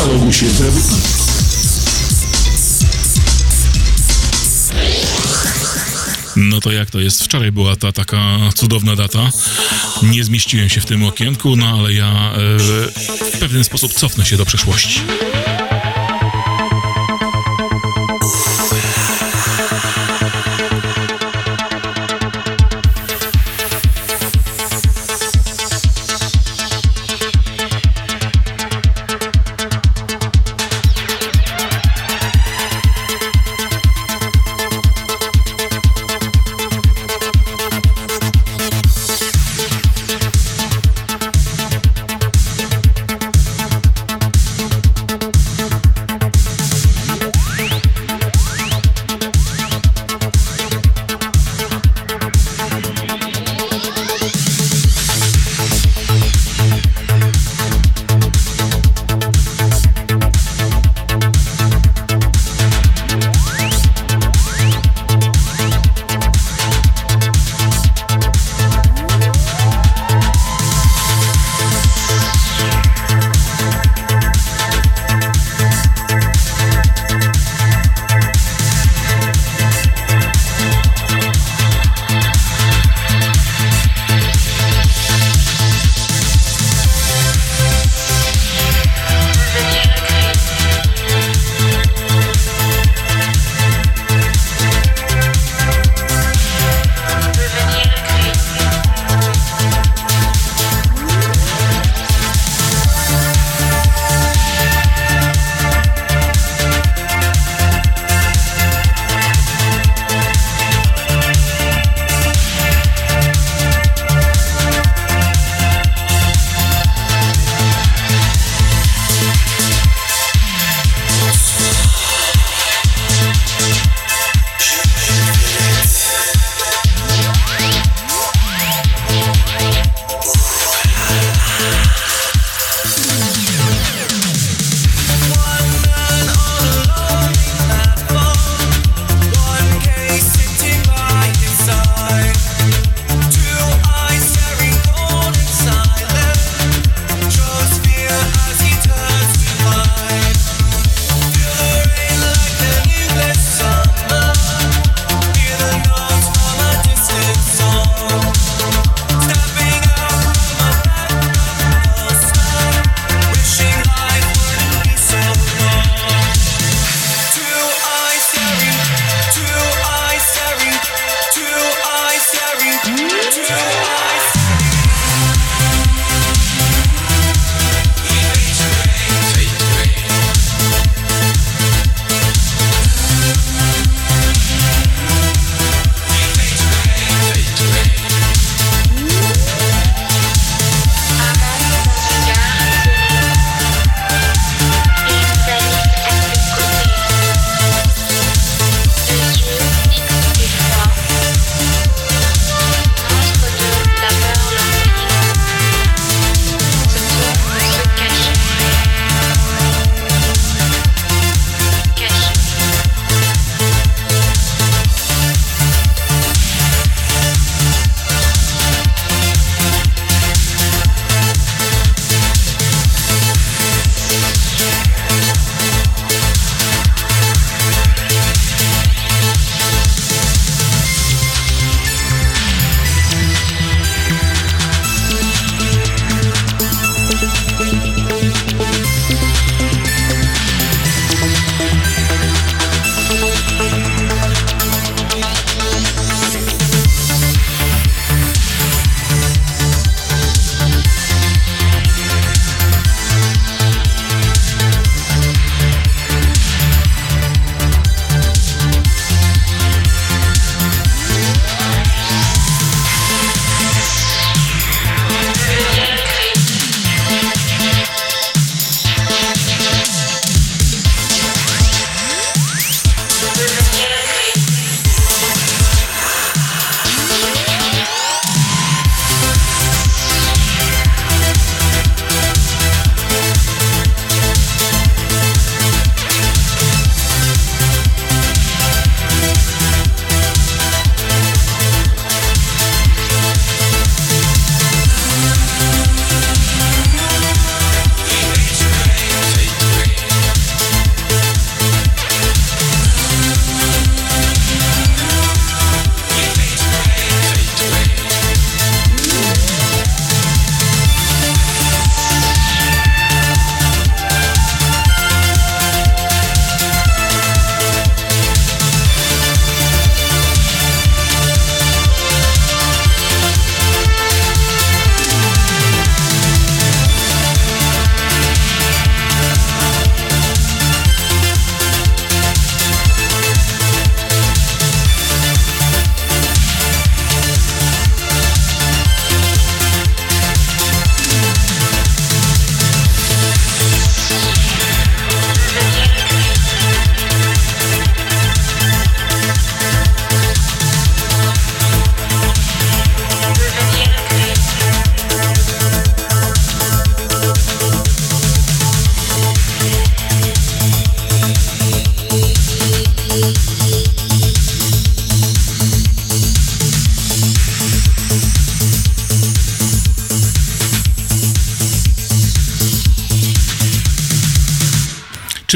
Stało mu się prawda. No to jak to jest? Wczoraj była ta taka cudowna data. Nie zmieściłem się w tym okienku, no ale ja e, w pewien sposób cofnę się do przeszłości.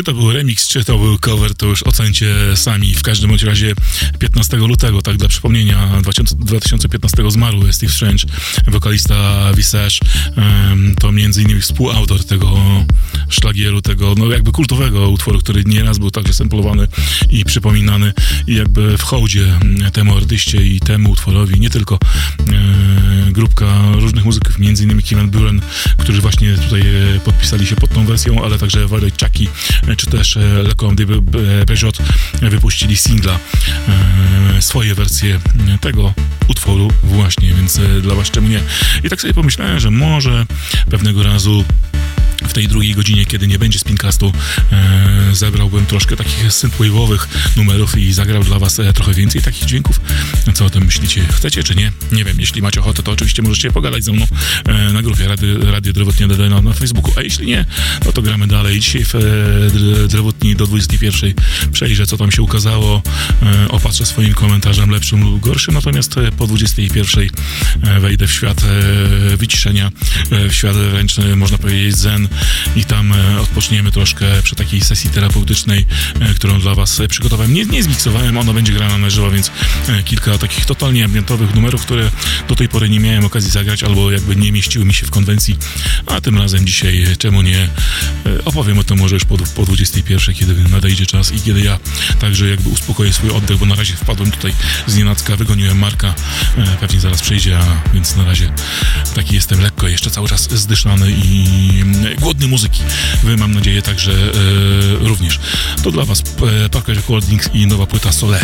To był remix, czy to był cover, to już ocencie sami. W każdym bądź razie 15 lutego, tak dla przypomnienia, 2015 zmarł Steve Strange, wokalista Visage. To między innymi współautor tego szlagieru, tego no jakby kultowego utworu, który nieraz był także samplowany i przypominany i jakby w hołdzie temu artyście i temu utworowi, nie tylko e, grupka różnych muzyków, między innymi Buren, którzy właśnie tutaj e, podpisali się pod tą wersją, ale także Violet Chucky, e, czy też Le Comte Peugeot wypuścili singla, swoje wersje tego utworu właśnie, więc dla was czemu nie? I tak sobie pomyślałem, że może pewnego razu tej drugiej godzinie, kiedy nie będzie spincastu, e, zebrałbym troszkę takich synthwave'owych numerów i zagrał dla was e, trochę więcej takich dźwięków. Co o tym myślicie? Chcecie czy nie? Nie wiem, jeśli macie ochotę, to oczywiście możecie pogadać ze mną e, na grupie Radio, Radio na, na Facebooku, a jeśli nie, no to gramy dalej. Dzisiaj w e, Drewotni do 21 przejrzę, co tam się ukazało, e, opatrzę swoim komentarzem lepszym lub gorszym, natomiast e, po 21 e, wejdę w świat wyciszenia, w świat wręcz, można powiedzieć, zen, i tam odpoczniemy troszkę przy takiej sesji terapeutycznej, którą dla Was przygotowałem. Nie, nie zmiksowałem, ona będzie grana na żywo, więc kilka takich totalnie ambientowych numerów, które do tej pory nie miałem okazji zagrać albo jakby nie mieściły mi się w konwencji, a tym razem dzisiaj, czemu nie, opowiem o tym może już po, po 21, kiedy nadejdzie czas i kiedy ja także jakby uspokoję swój oddech, bo na razie wpadłem tutaj z nienacka, wygoniłem Marka, pewnie zaraz przejdzie, a więc na razie taki jestem lekko jeszcze cały czas zdyszany i głodny muzyki. Wy mam nadzieję także e, również. To dla Was e, Parker Recordings i nowa płyta Sole.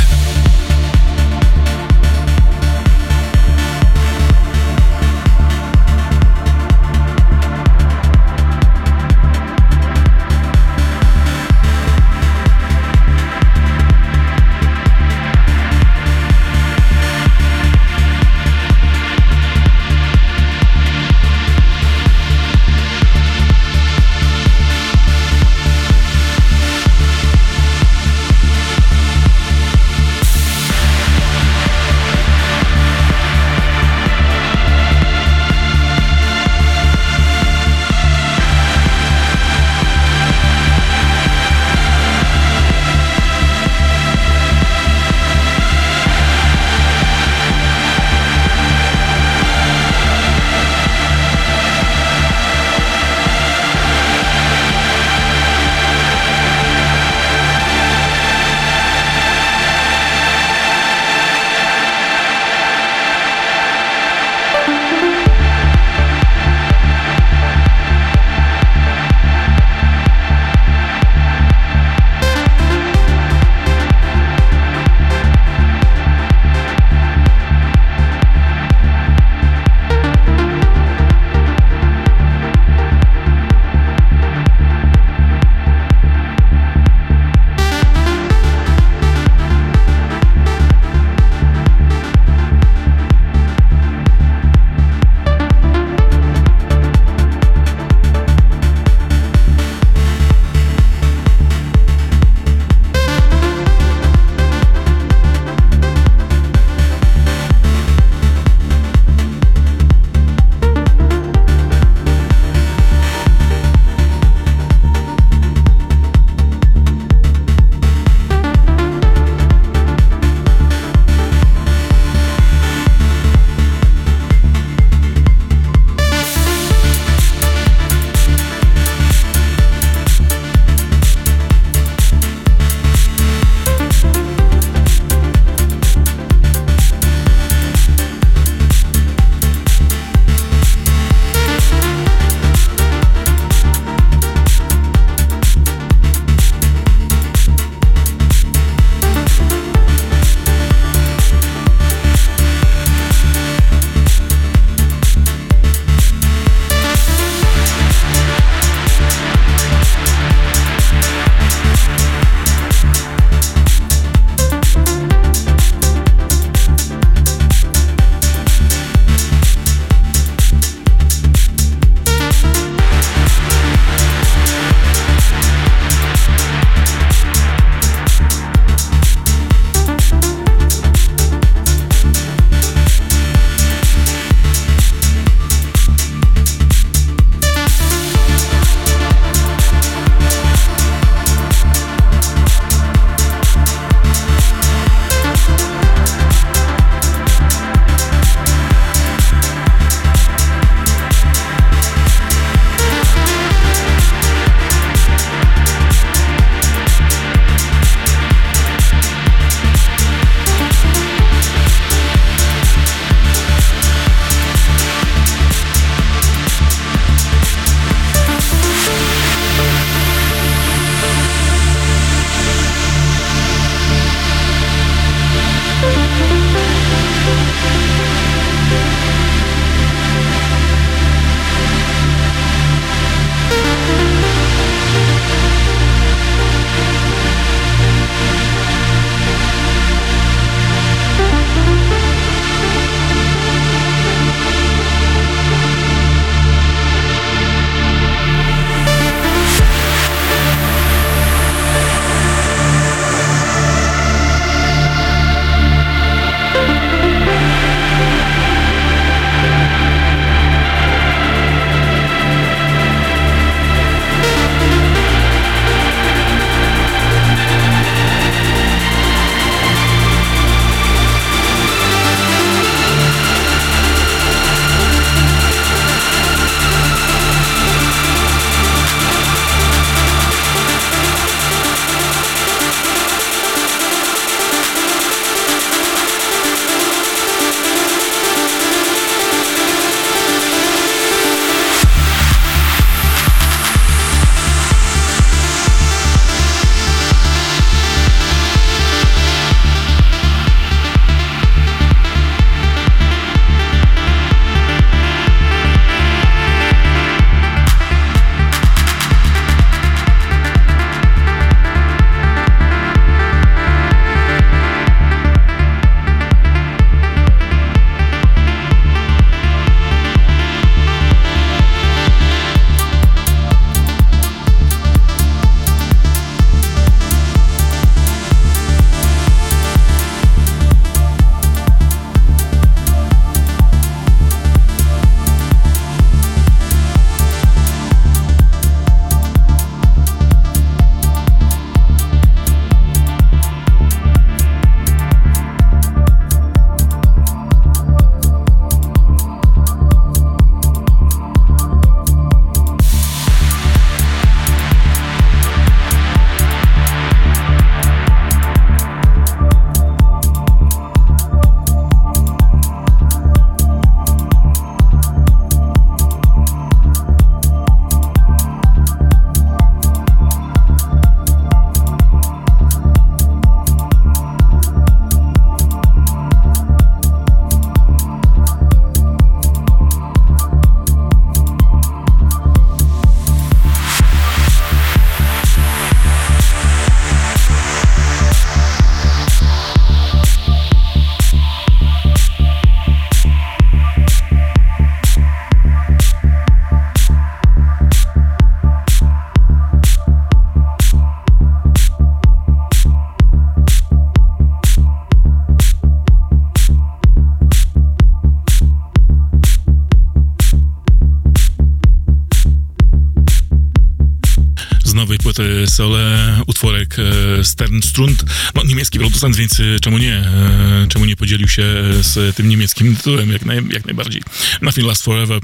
Sole, utworek e, Sternstrund, no niemiecki producent, więc e, czemu nie, e, czemu nie podzielił się z tym niemieckim tytułem jak, naj, jak najbardziej. Nothing Last Forever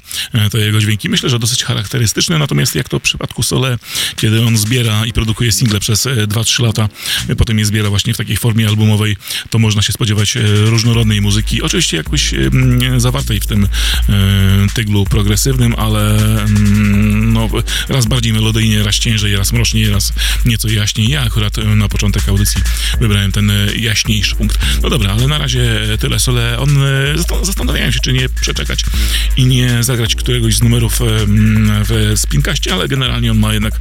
to jego dźwięki. Myślę, że dosyć charakterystyczne, natomiast jak to w przypadku Sole, kiedy on zbiera i produkuje single przez 2-3 lata, potem je zbiera właśnie w takiej formie albumowej, to można się spodziewać różnorodnej muzyki, oczywiście jakoś zawartej w tym tyglu progresywnym, ale mm, no, raz bardziej melodyjnie, raz ciężej, raz mroczniej, raz nieco jaśniej. Ja akurat na początek audycji wybrałem ten jaśniejszy punkt. No dobra, ale na razie tyle sole. On zastanawiałem się, czy nie przeczekać i nie zagrać któregoś z numerów w spinkaście, ale generalnie on ma jednak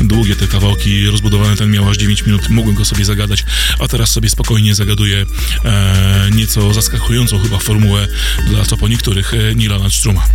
długie te kawałki, rozbudowane ten miał aż 9 minut, mogłem go sobie zagadać, a teraz sobie spokojnie zagaduję e, nieco zaskakującą chyba formułę dla co po niektórych e, Nila Landstruma.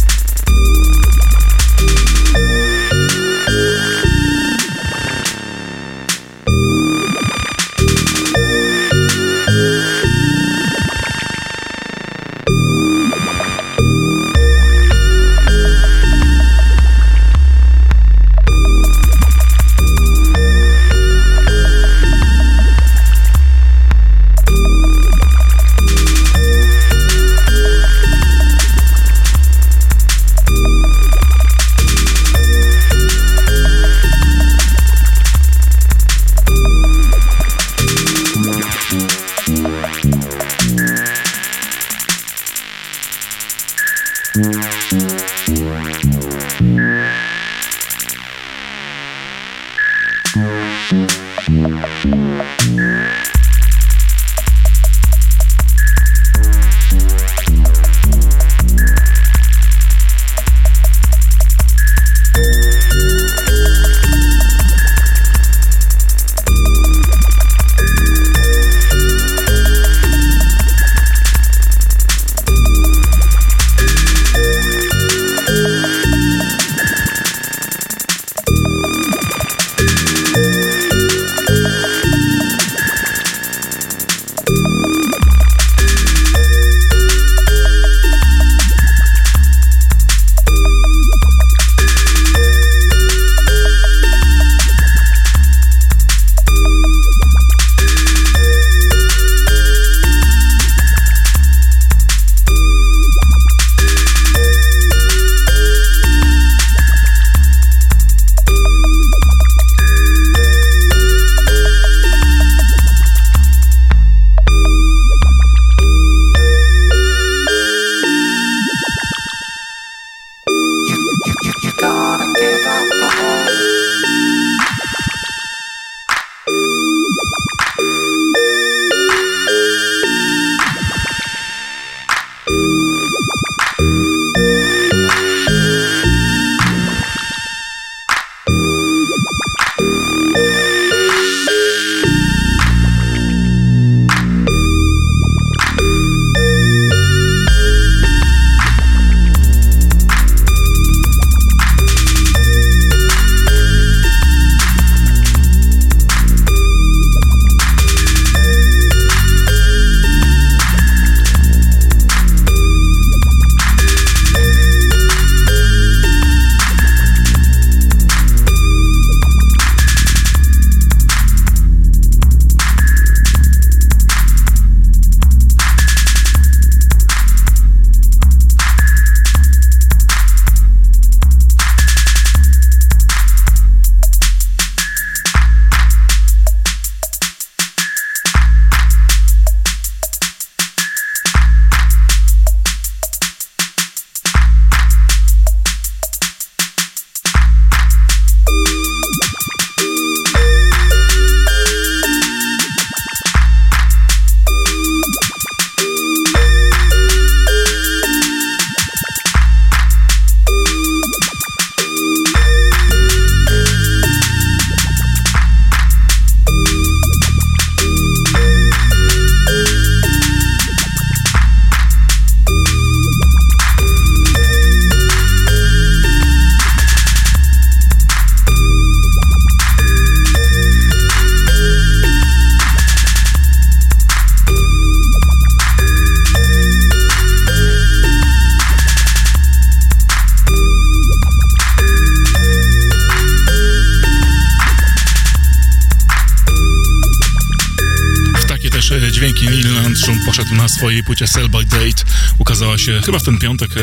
Swojej płycie Sell by Date. Ukazała się chyba w ten piątek, e,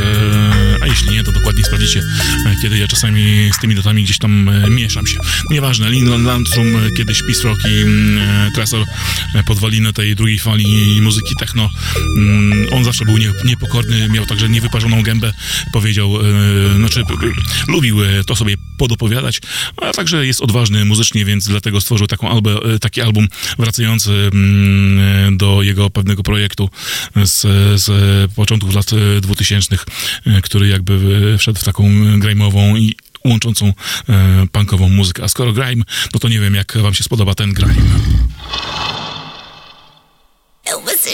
a jeśli nie, to dokładnie sprawdzicie, e, kiedy ja czasami z tymi datami gdzieś tam e, mieszam się. Nieważne, Neil Landrum, kiedyś Peace Rock i mm, Tresor podwaliny tej drugiej fali muzyki techno. Mm, on zawsze był niepokorny, miał także niewyparzoną gębę, powiedział, znaczy lubił to sobie podopowiadać, a także jest odważny muzycznie, więc dlatego stworzył taką albę, taki album wracający mm, do jego pewnego projektu z, z początków lat 2000, który jakby wszedł w taką grime'ową i łączącą e, punkową muzykę. A skoro grime, no to nie wiem, jak wam się spodoba ten grime. It was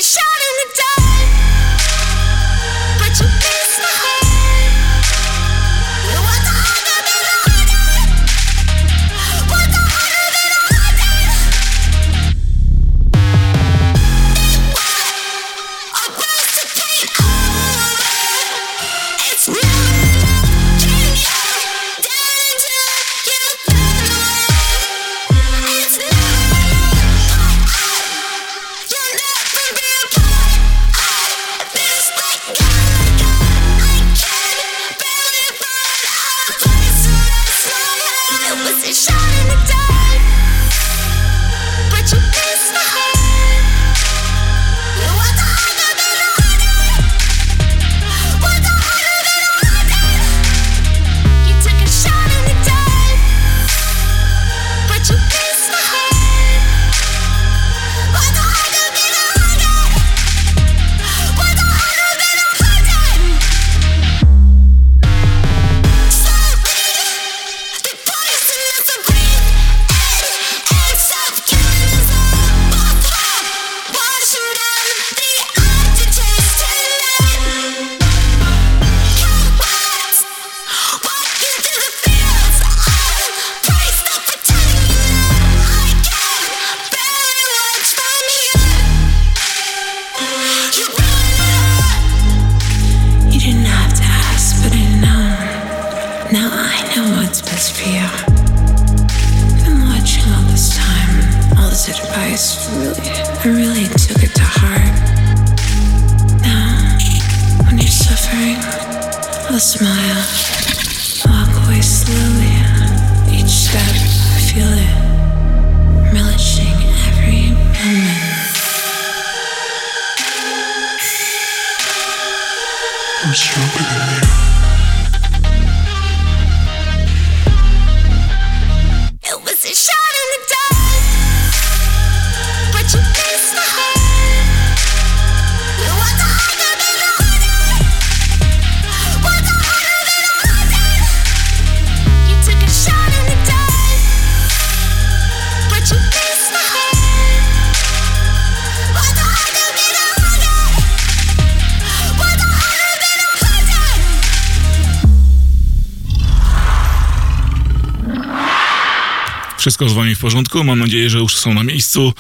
Wszystko z wami w porządku, mam nadzieję, że już są na miejscu.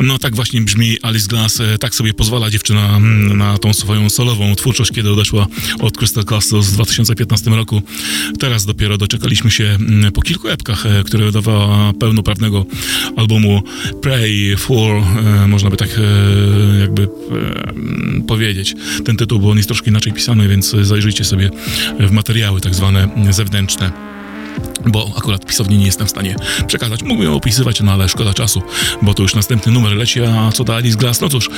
No tak właśnie brzmi Alice Glass, e, tak sobie pozwala dziewczyna mm, na tą swoją solową twórczość, kiedy odeszła od Crystal Castles w 2015 roku. Teraz dopiero doczekaliśmy się mm, po kilku epkach, e, które wydawała pełnoprawnego albumu Pray for, e, można by tak jakby powiedzieć. Ten tytuł, bo on jest troszkę inaczej pisany, więc zajrzyjcie sobie w materiały tak zwane zewnętrzne bo akurat pisowni nie jestem w stanie przekazać. Mógłbym ją opisywać, no ale szkoda czasu, bo to już następny numer leci, a co da Alice Glass? No cóż, e,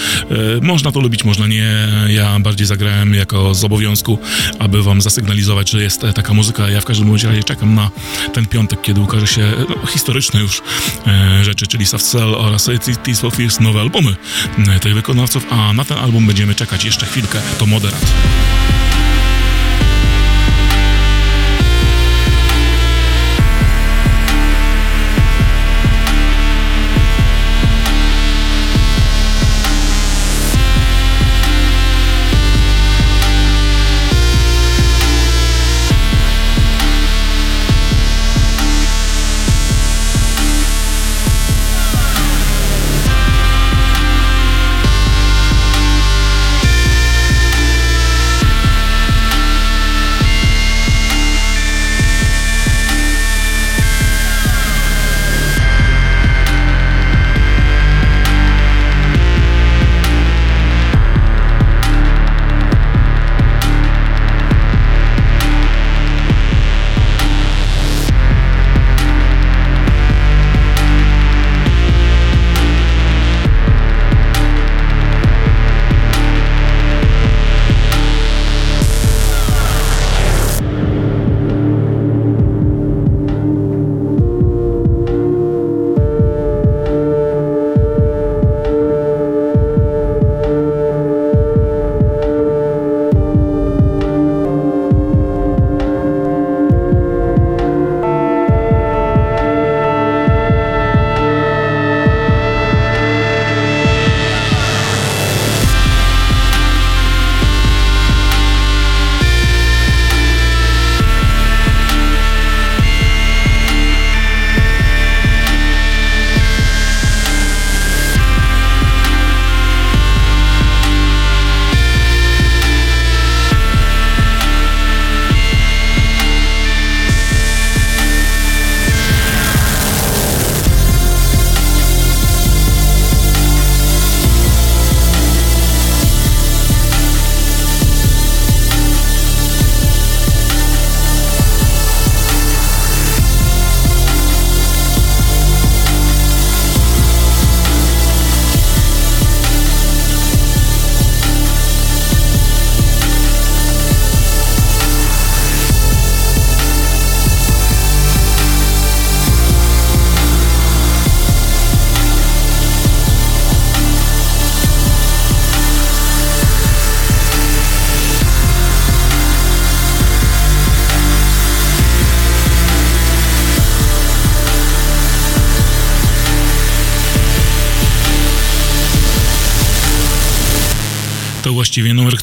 można to lubić, można nie. Ja bardziej zagrałem jako z obowiązku, aby wam zasygnalizować, że jest taka muzyka. Ja w każdym razie czekam na ten piątek, kiedy ukaże się no, historyczne już e, rzeczy, czyli Soft Cell oraz Tears for Fears, nowe albumy e, tych wykonawców, a na ten album będziemy czekać jeszcze chwilkę. To Moderat.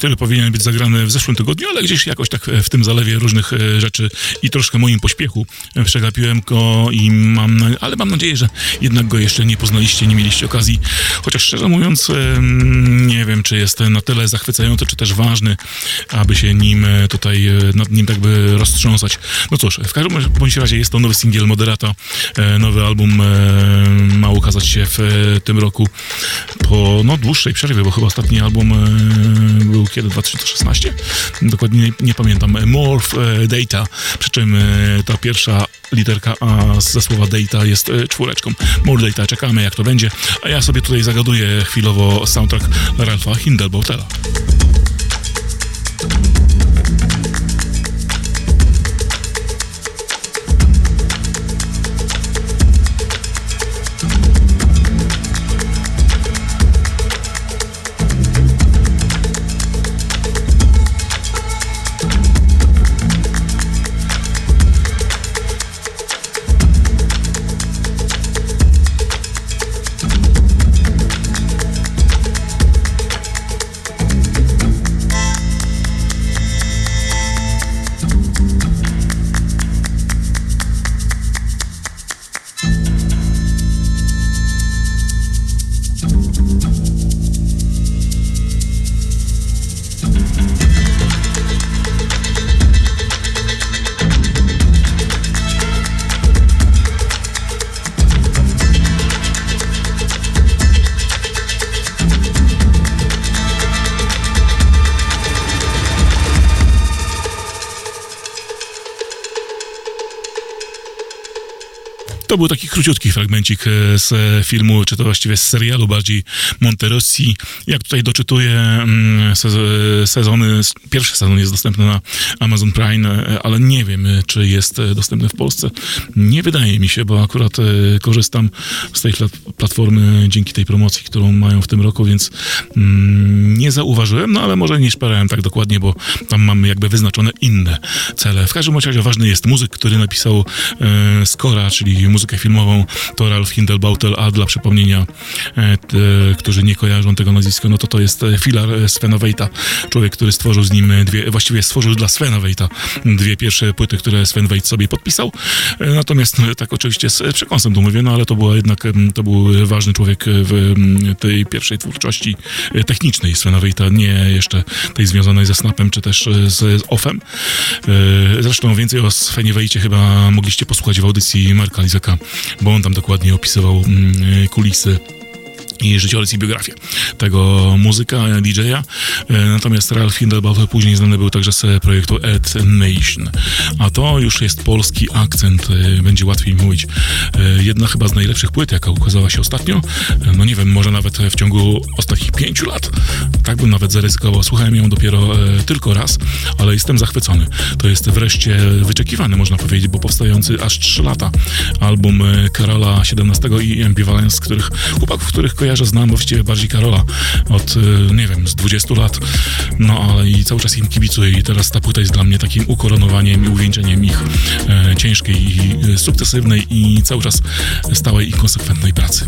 Który powinien być zagrany w zeszłym tygodniu, ale gdzieś jakoś tak w tym zalewie różnych e, rzeczy i troszkę moim pośpiechu przegapiłem go i mam, ale mam nadzieję, że jednak go jeszcze nie poznaliście, nie mieliście okazji, chociaż szczerze mówiąc nie wiem, czy jest na tyle zachwycający, czy też ważny, aby się nim e, tutaj, e, nad nim tak by roztrząsać. No cóż, w każdym bądź razie jest to nowy singiel Moderata, nowy album ma ukazać się w tym roku po no, dłuższej przerwie, bo chyba ostatni album był kiedy? 2016? Dokładnie nie, nie pamiętam. Morph Data, przy czym ta pierwsza literka A ze słowa data jest czwóreczką. More Data, czekamy jak to będzie, a ja sobie tutaj zagaduję chwilowo soundtrack Ralfa Hindelbautela. To był taki króciutki fragmencik e, z filmu, czy to właściwie z serialu bardziej Monterossi. Jak tutaj doczytuję, mm, sezony, pierwszy sezon jest dostępny na Amazon Prime, e, ale nie wiem, e, czy jest dostępny w Polsce. Nie wydaje mi się, bo akurat korzystam z tej platformy dzięki tej promocji, którą mają w tym roku, więc mm, nie zauważyłem, no ale może nie szperałem tak dokładnie, bo tam mamy jakby wyznaczone inne cele. W każdym razie ważny jest muzyk, który napisał Skora, czyli muzyk muzykę filmową, to Ralph Hindelbautel, a dla przypomnienia, e, te, którzy nie kojarzą tego nazwiska, no to to jest e, filar e, Svena Weita, człowiek, który stworzył z nim dwie, właściwie stworzył dla Svena Weita dwie pierwsze płyty, które Sven Weit sobie podpisał, natomiast tak oczywiście z przekąsem to mówię, no ale to była jednak, to był ważny człowiek w tej pierwszej twórczości technicznej Svena Weita, nie jeszcze tej związanej ze Snapem, czy też z Offem. Zresztą więcej o Svenie Weicie chyba mogliście posłuchać w audycji Marka Lizaka bo on tam dokładnie opisywał mm, kulisy i życiorys i biografię tego muzyka, DJ-a. E, natomiast Ralph Hindelbauer później znany był także z projektu Ed Nation. A to już jest polski akcent, e, będzie łatwiej mówić. E, jedna chyba z najlepszych płyt, jaka ukazała się ostatnio. No nie wiem, może nawet w ciągu ostatnich pięciu lat. Tak bym nawet zaryzykował. Słuchałem ją dopiero tylko raz, ale jestem zachwycony. To jest wreszcie wyczekiwany, można powiedzieć, bo powstający aż trzy lata album Karola XVII i Ambivalence, których chłopaków, których kojarzę kojarzę, znam właściwie bardziej Karola od, y, nie wiem, z 20 lat, no ale i cały czas im kibicuję i teraz ta płyta jest dla mnie takim ukoronowaniem i uwieńczeniem ich e, ciężkiej i e, sukcesywnej i cały czas stałej i konsekwentnej pracy.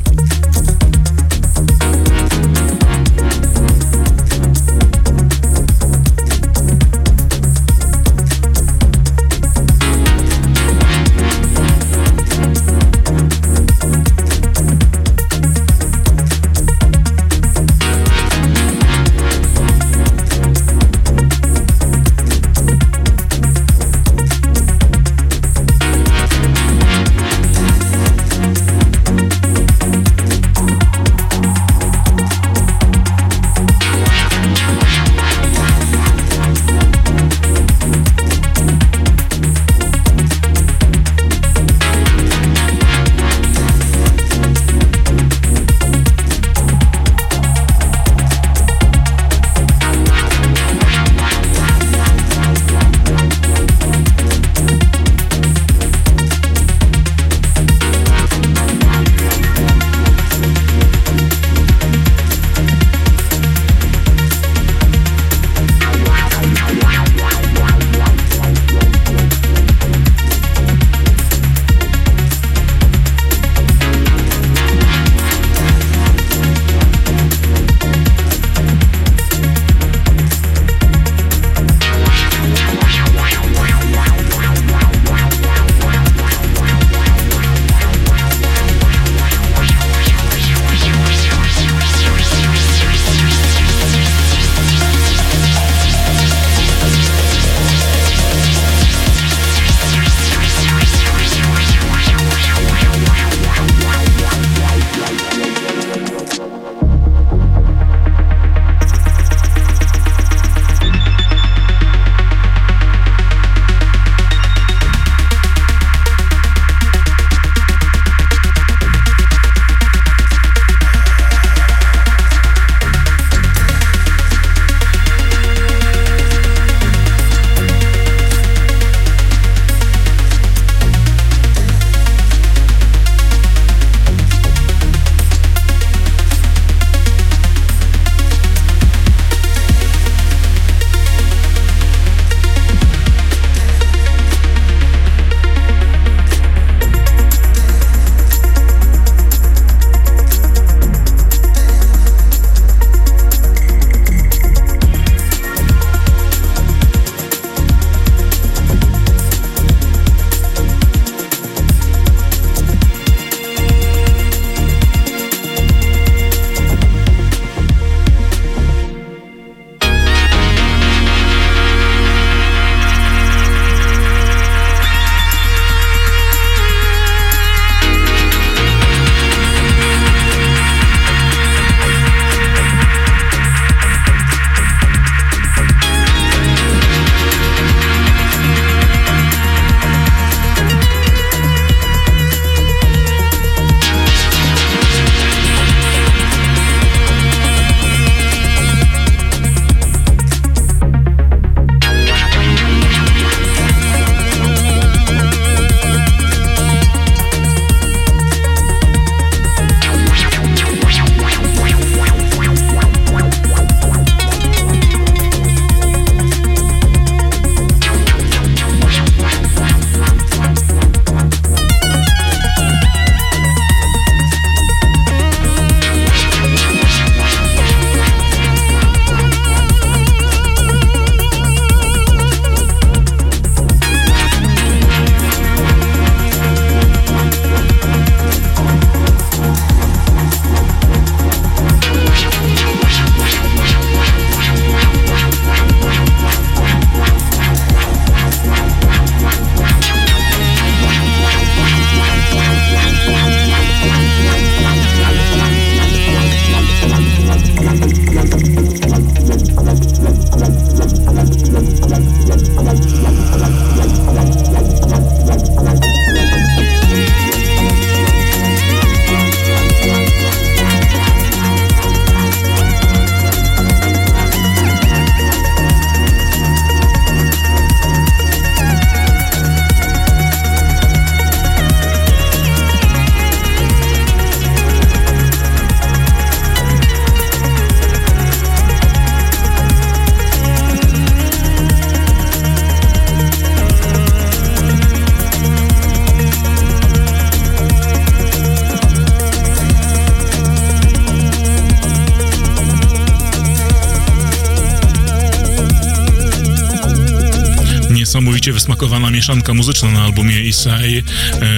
Wysmakowana mieszanka muzyczna na albumie Isai.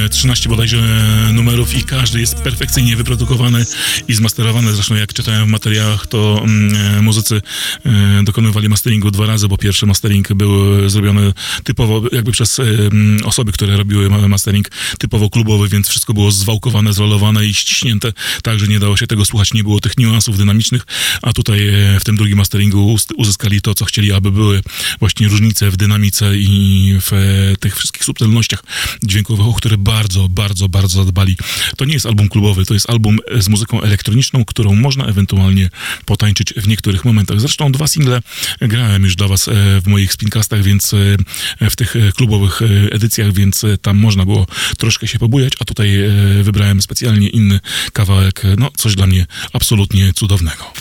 13 bodajże numerów i każdy jest perfekcyjnie wyprodukowany i zmasterowany. Zresztą jak czytałem w materiałach, to mm, muzycy dokonywali masteringu dwa razy, bo pierwszy mastering był zrobiony typowo jakby przez osoby, które robiły mastering typowo klubowy, więc wszystko było zwałkowane, zrolowane i ściśnięte, tak, że nie dało się tego słuchać, nie było tych niuansów dynamicznych, a tutaj e, w tym drugim masteringu uzyskali to, co chcieli, aby były właśnie różnice w dynamice i w e, tych wszystkich subtelnościach dźwiękowych, o które bardzo, bardzo, bardzo zadbali. To nie jest album klubowy, to jest album z muzyką elektroniczną, którą można ewentualnie potańczyć w niektórych momentach. Zresztą dwa single grałem już dla was e, w moich spincastach, więc w tych klubowych edycjach, więc tam można było troszkę się pobujać, a tutaj wybrałem specjalnie inny kawałek, no coś dla mnie absolutnie cudownego.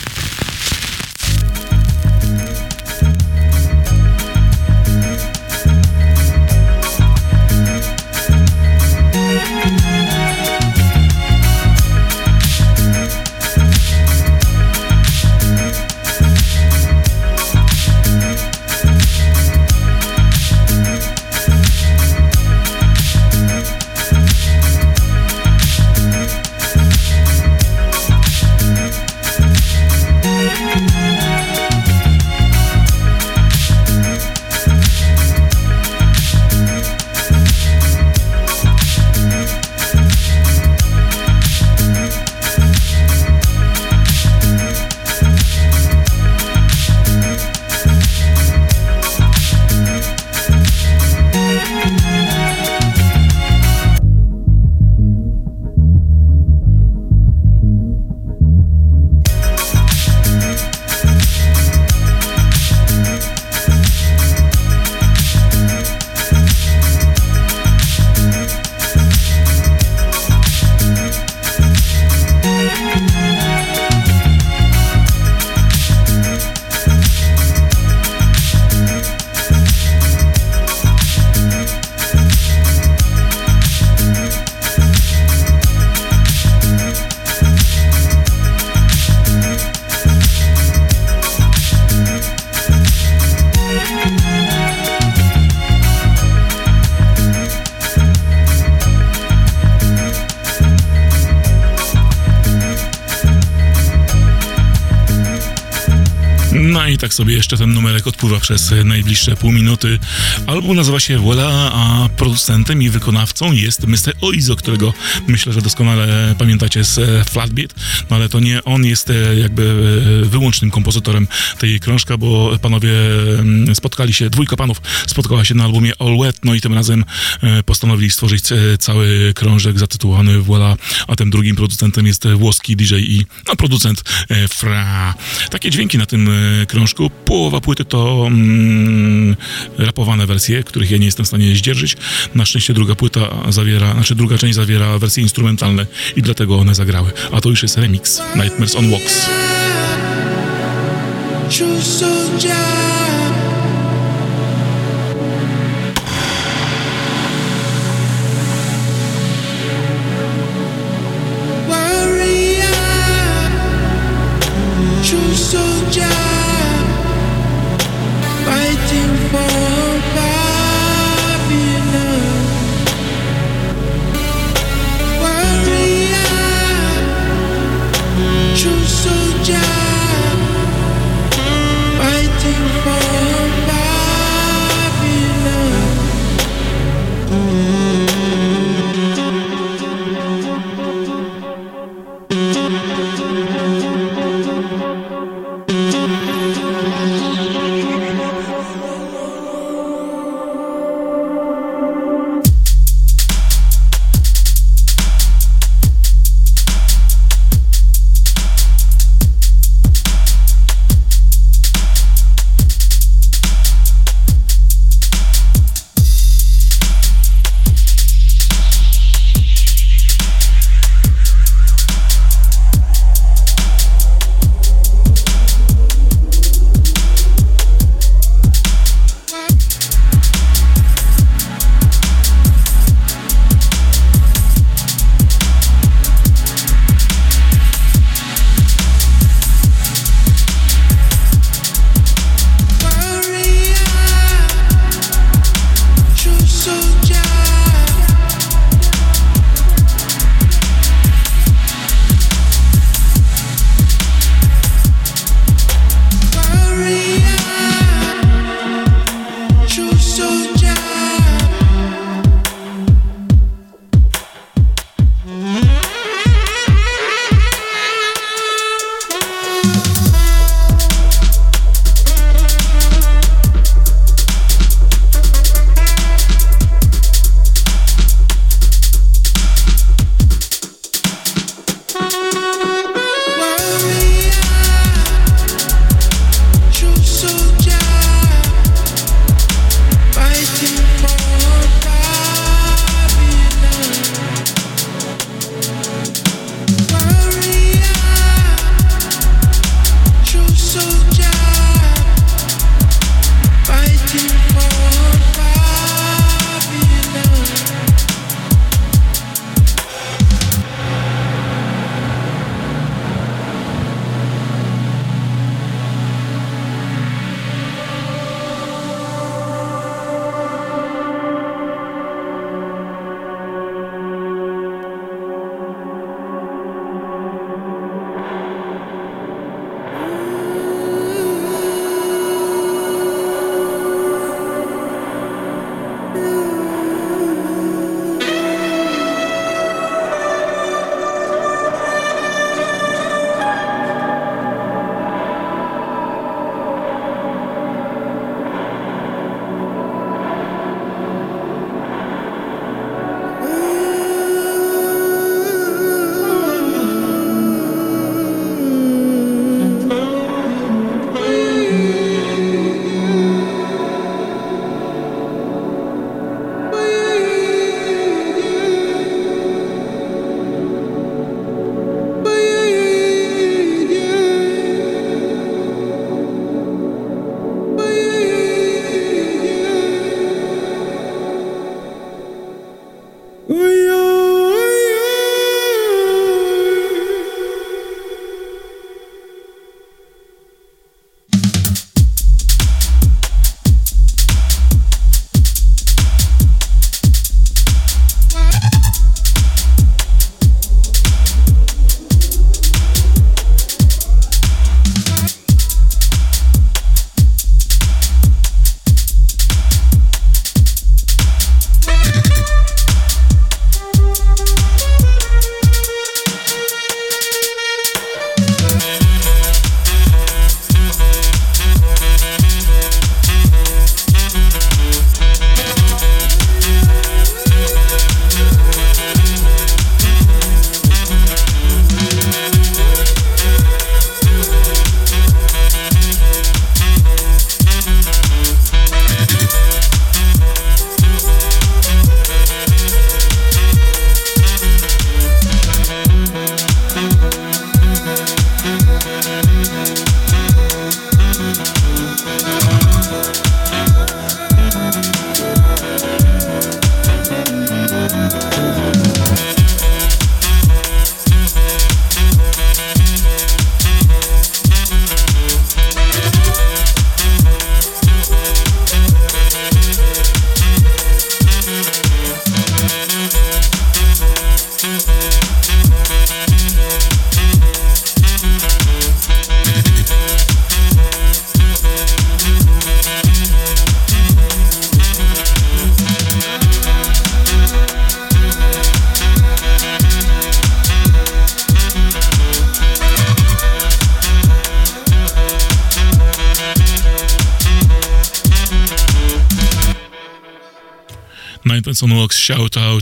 Sobie jeszcze ten numerek odpływa przez najbliższe pół minuty. Album nazywa się Voila, a producentem i wykonawcą jest Mr. Oizo, którego myślę, że doskonale pamiętacie z Flatbeat, no ale to nie on jest e, jakby e, wyłącznym kompozytorem tej krążka, bo panowie mm, spotkali się, dwójka panów spotkała się na albumie All Wet, no i tym razem e, postanowili stworzyć cały krążek zatytułowany Voila, a tym drugim producentem jest włoski DJ i no, producent Fra. Takie dźwięki na tym krążku Połowa płyty to mm, rapowane wersje, których ja nie jestem w stanie zdzierżyć. Na szczęście druga płyta zawiera, znaczy druga część zawiera wersje instrumentalne i dlatego one zagrały. A to już jest remix Nightmares on Walks.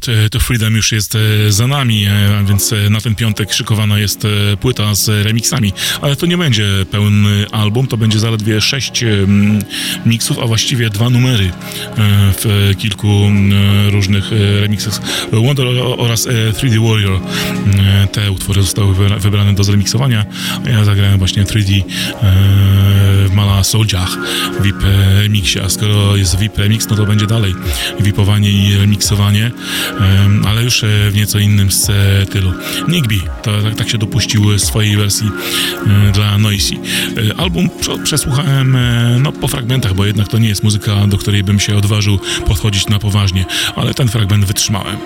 Out to Freedom już jest za nami, więc na ten piątek szykowana jest płyta z remixami, ale to nie będzie pełny album, to będzie zaledwie sześć mixów, a właściwie dwa numery w kilku różnych remixach. Wonder oraz 3D Warrior. Te utwory zostały wybrane do zremiksowania, ja zagrałem właśnie 3D w Mala Soldiach VIP remixie, a skoro jest VIP remix, no to będzie dalej vipowanie i remiksowanie, ale już w nieco innym stylu. Nigby tak, tak się dopuścił swojej wersji dla Noisy. Album przesłuchałem no, po fragmentach, bo jednak to nie jest muzyka, do której bym się odważył podchodzić na poważnie, ale ten fragment wytrzymałem.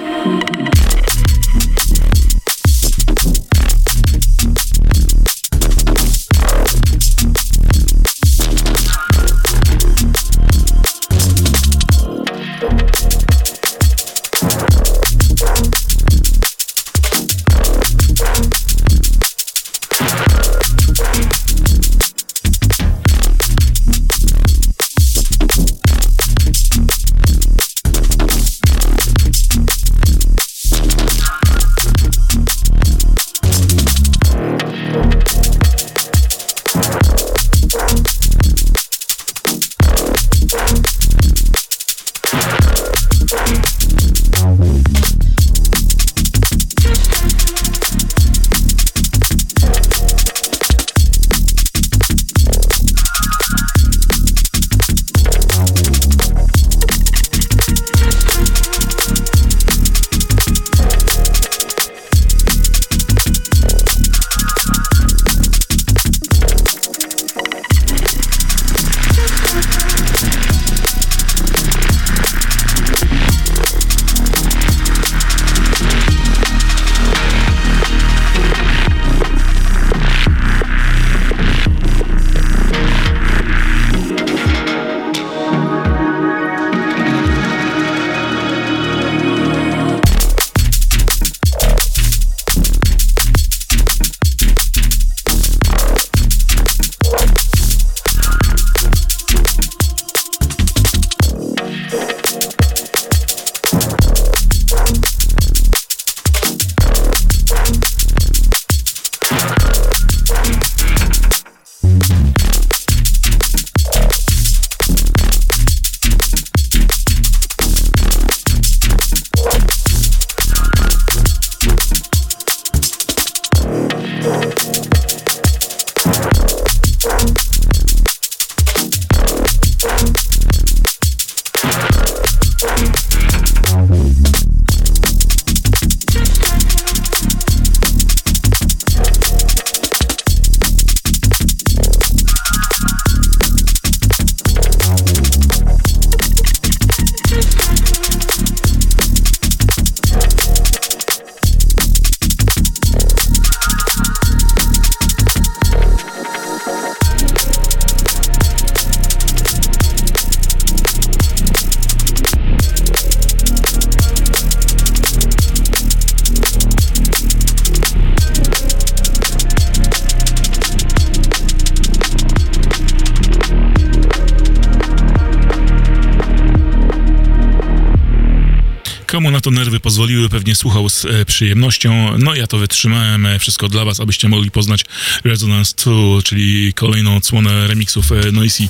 Pozwoliły, pewnie słuchał z e, przyjemnością. No ja to wytrzymałem, e, wszystko dla was, abyście mogli poznać Resonance 2, czyli kolejną odsłonę remixów e, Noisy.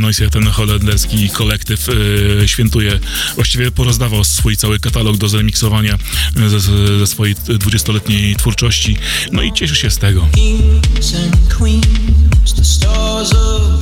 Noisy, ten holenderski kolektyw świętuje, właściwie porozdawał swój cały katalog do zremiksowania ze, ze swojej dwudziestoletniej twórczości. No i cieszy się z tego. Kings and queens, the stars of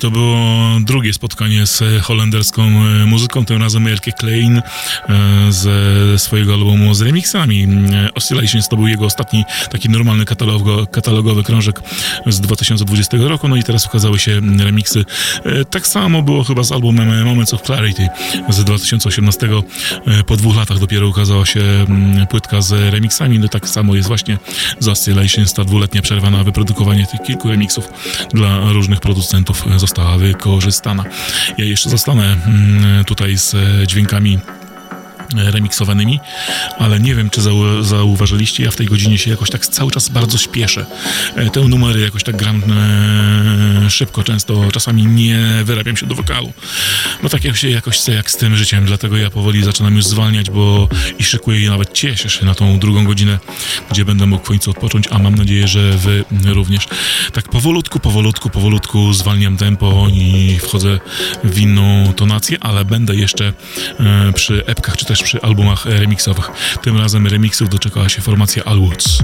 To było drugie spotkanie z holenderską e, muzyką, tym razem Elke Klein e, ze swojego albumu z remixami. E, Oscillations to był jego ostatni taki normalny katalogo, katalogowy krążek z 2020 roku, no i teraz ukazały się remiksy. Tak samo było chyba z albumem Moments of Clarity z 2018. Po dwóch latach dopiero ukazała się płytka z remixami, no tak samo jest właśnie z Oscillations, ta dwuletnia przerwa na wyprodukowanie tych kilku remiksów dla różnych producentów została wykorzystana. Ja jeszcze zostanę mm, tutaj z dźwiękami remiksowanymi, ale nie wiem, czy zau zauważyliście, ja w tej godzinie się jakoś tak cały czas bardzo śpieszę. E, te numery jakoś tak gram e, szybko, często czasami nie wyrabiam się do wokalu. No tak jak się jakoś chcę, jak z tym życiem, dlatego ja powoli zaczynam już zwalniać, bo i szykuję i nawet cieszę się na tą drugą godzinę, gdzie będę mógł w końcu odpocząć, a mam nadzieję, że wy również. Tak powolutku, powolutku, powolutku zwalniam tempo i wchodzę w inną tonację, ale będę jeszcze e, przy epkach czy też przy albumach remixowych. Tym razem remixów doczekała się formacja Alwoods.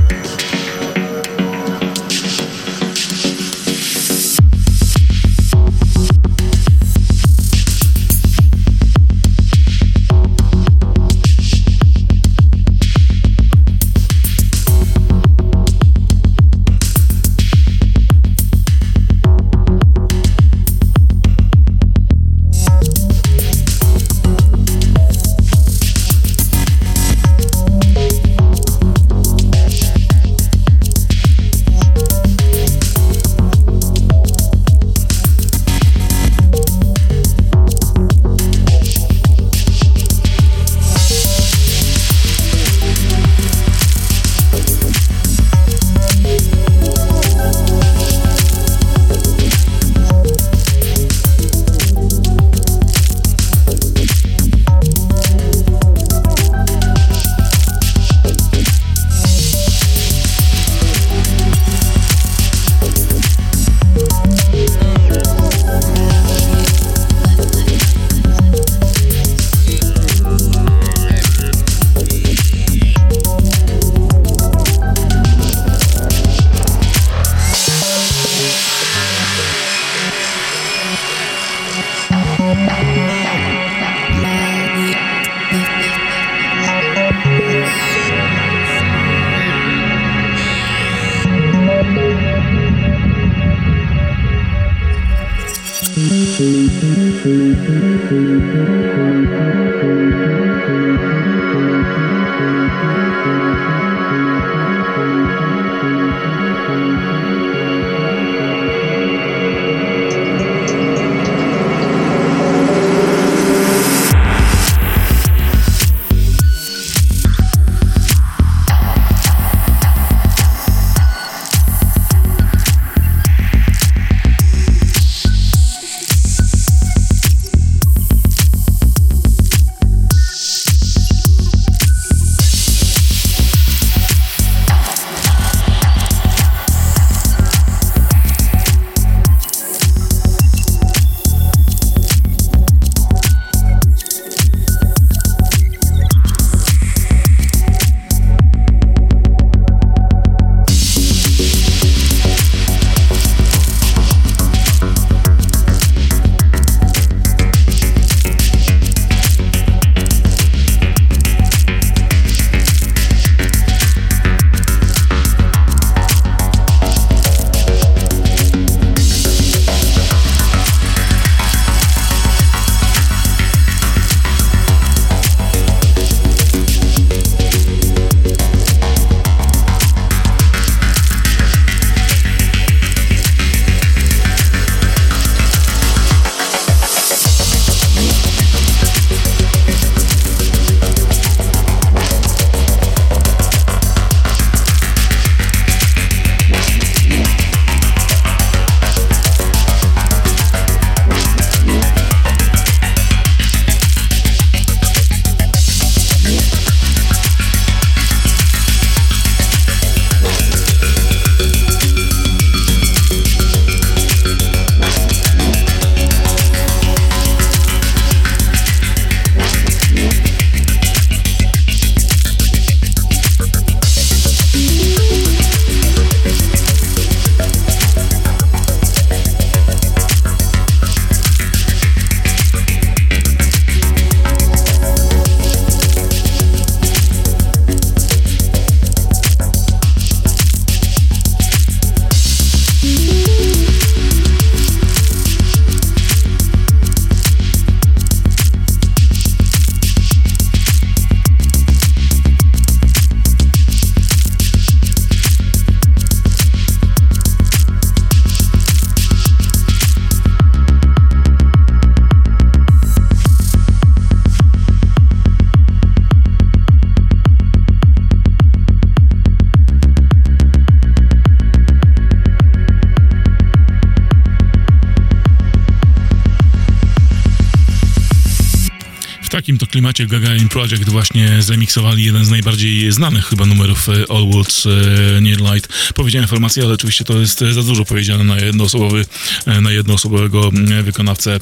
Klimacie Gagarin Project właśnie zremiksowali jeden z najbardziej znanych chyba numerów e, All Woods e, Near Light. Powiedziałem informację, ale oczywiście to jest za dużo powiedziane na jednoosobowy, e, na jednoosobowego wykonawcę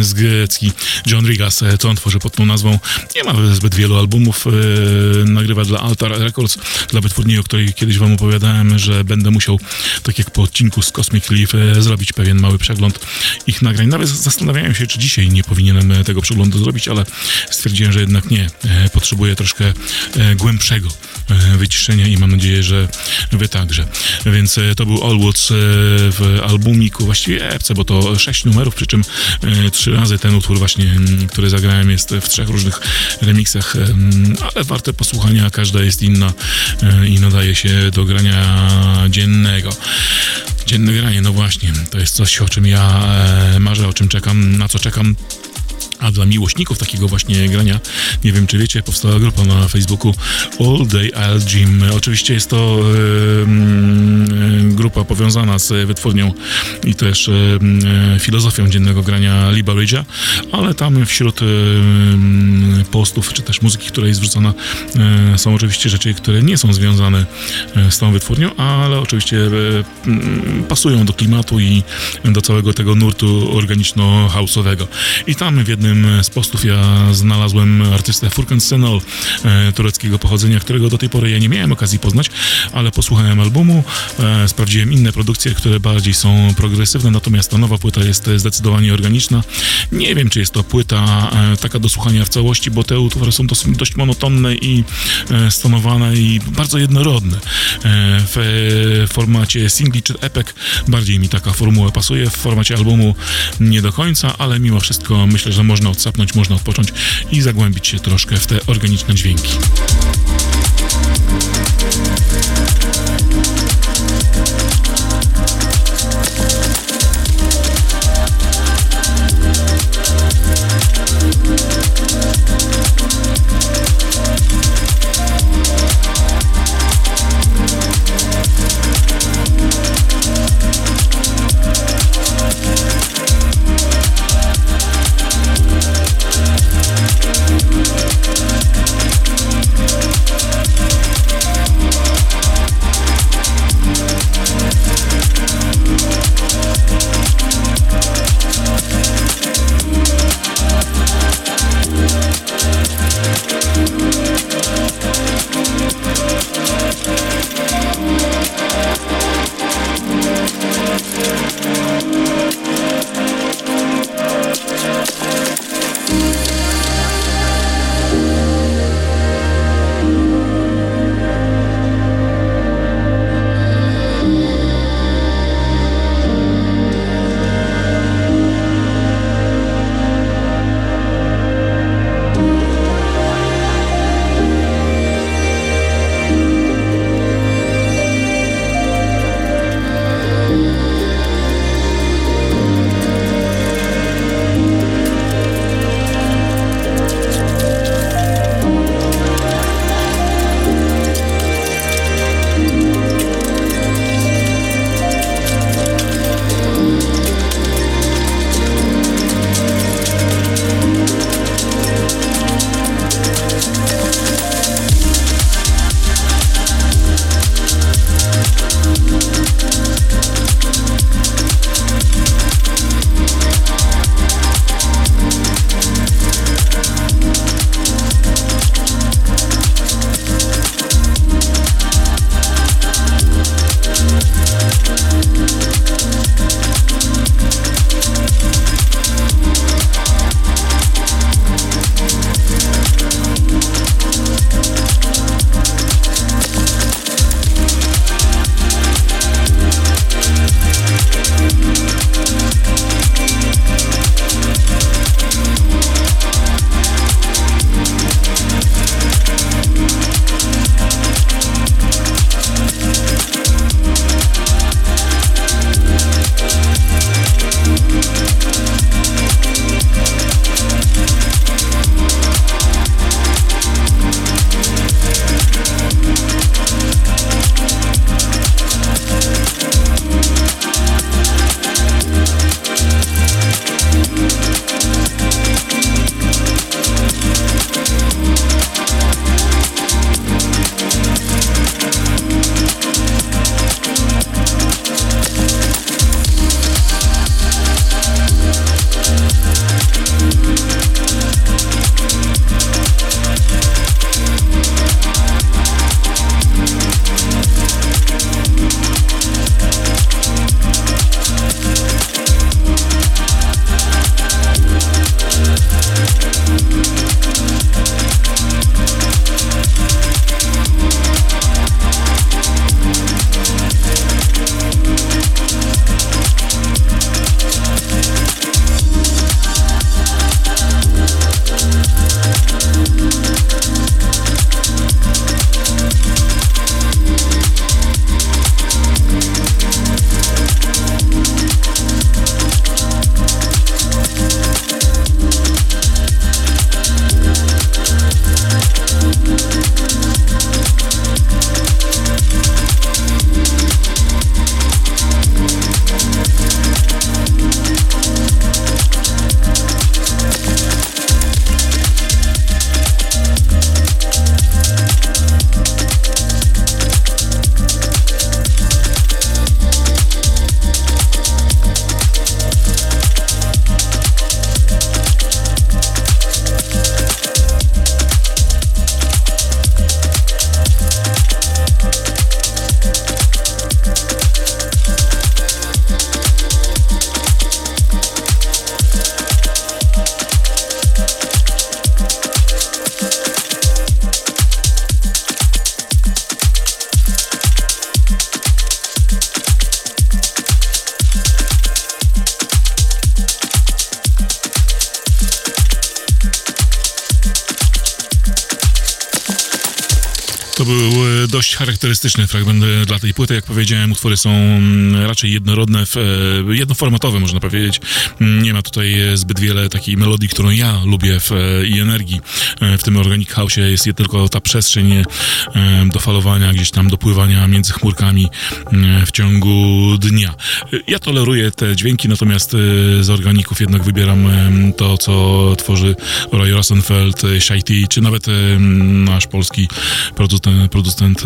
z Grecki John Rigas, co on tworzy pod tą nazwą. Nie ma zbyt wielu albumów, nagrywa dla Altar Records, dla wytwórni, o której kiedyś wam opowiadałem, że będę musiał, tak jak po odcinku z Cosmic Cliff, zrobić pewien mały przegląd ich nagrań. Nawet zastanawiałem się, czy dzisiaj nie powinienem tego przeglądu zrobić, ale stwierdziłem, że jednak nie. E, potrzebuję troszkę e, głębszego e, wyciszenia i mam nadzieję, że wy także. Więc to był All Woods w albumiku, właściwie epce, bo to sześć numerów, przy czym trzy razy ten utwór właśnie, który zagrałem jest w trzech różnych remixach, ale warte posłuchania, każda jest inna i nadaje się do grania dziennego. Dzienne granie, no właśnie, to jest coś, o czym ja marzę, o czym czekam, na co czekam a dla miłośników takiego właśnie grania, nie wiem czy wiecie, powstała grupa na Facebooku All Day I'll Gym. Oczywiście jest to grupa powiązana z wytwórnią i też e, filozofią dziennego grania Lee Barridge'a, ale tam wśród postów czy też muzyki, która jest wrzucona e, są oczywiście rzeczy, które nie są związane e, z tą wytwórnią, ale oczywiście pasują do klimatu i do całego tego nurtu organiczno-house'owego. I tam w jednym jednym z postów ja znalazłem artystę Furkan Senol, e, tureckiego pochodzenia, którego do tej pory ja nie miałem okazji poznać, ale posłuchałem albumu, e, sprawdziłem inne produkcje, które bardziej są progresywne, natomiast ta nowa płyta jest zdecydowanie organiczna. Nie wiem, czy jest to płyta e, taka do słuchania w całości, bo te utwory są dość monotonne i stonowane i bardzo jednorodne. W formacie singli czy epek bardziej mi taka formuła pasuje, w formacie albumu nie do końca, ale mimo wszystko myślę, że można można odsapnąć, można odpocząć i zagłębić się troszkę w te organiczne dźwięki. Charakterystyczny fragment e, dla tej płyty. Jak powiedziałem, utwory są mm, raczej jednorodne, e, jednoformatowe można powiedzieć. Mm, nie ma tutaj zbyt wiele takiej melodii, którą ja lubię w, i energii. W tym Organic House jest tylko ta przestrzeń do falowania, gdzieś tam dopływania między chmurkami w ciągu dnia. Ja toleruję te dźwięki, natomiast z organików jednak wybieram to, co tworzy Roy Rosenfeld, Shaiti, czy nawet nasz polski producent, producent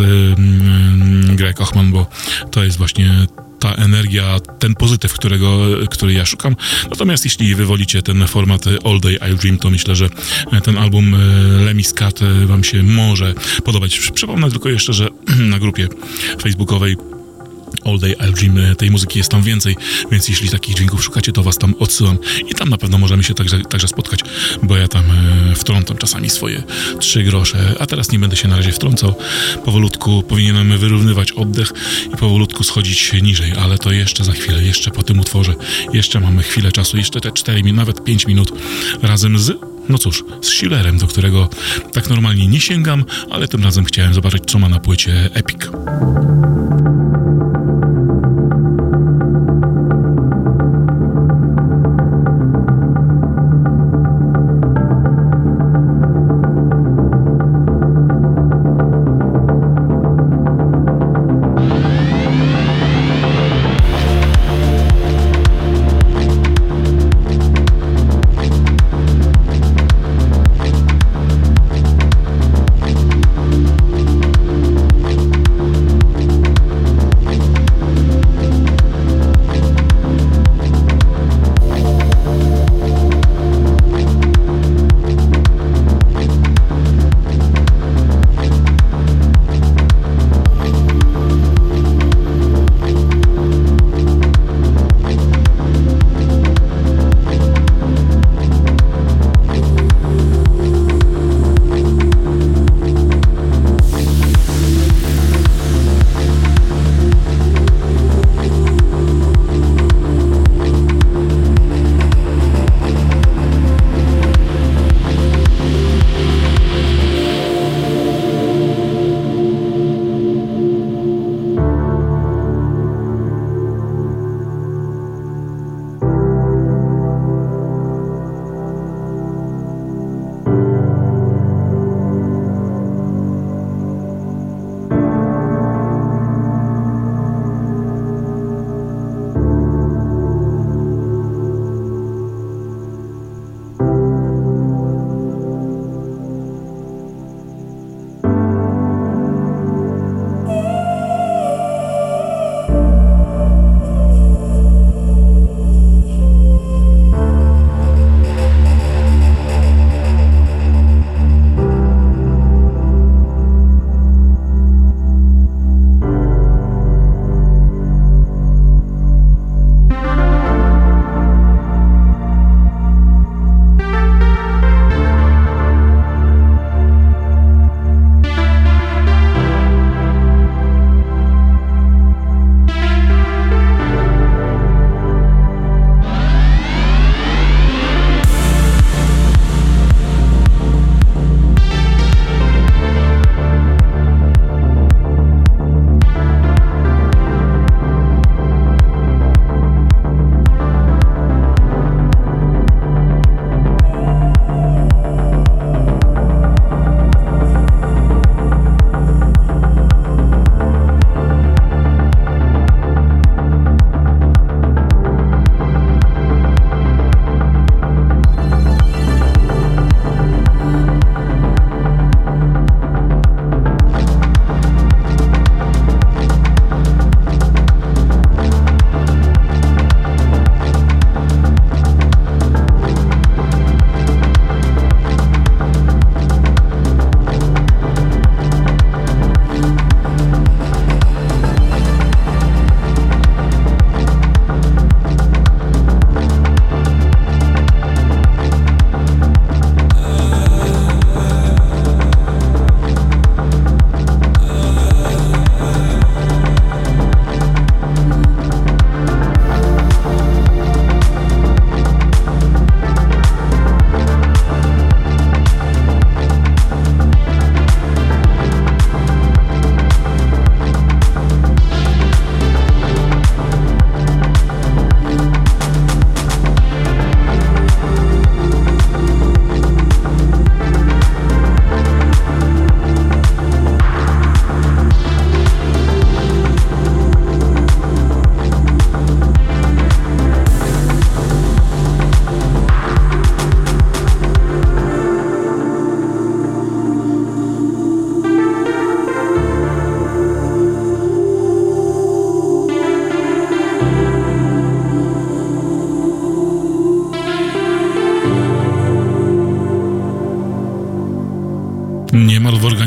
Greg Ochman, bo to jest właśnie ta energia, ten pozytyw, którego, który ja szukam. Natomiast jeśli wywolicie ten format All Day I Dream, to myślę, że ten album Lemmy Scat wam się może podobać. Przypomnę tylko jeszcze, że na grupie facebookowej All Day I'll. E, tej muzyki jest tam więcej, więc jeśli takich dźwięków szukacie, to was tam odsyłam i tam na pewno możemy się także, także spotkać, bo ja tam e, wtrącam czasami swoje trzy grosze, a teraz nie będę się na razie wtrącał. Powolutku powinienem wyrównywać oddech i powolutku schodzić niżej, ale to jeszcze za chwilę, jeszcze po tym utworze, jeszcze mamy chwilę czasu, jeszcze te 4 minut, nawet 5 minut razem z no cóż, z Schillerem, do którego tak normalnie nie sięgam, ale tym razem chciałem zobaczyć, co ma na płycie Epic.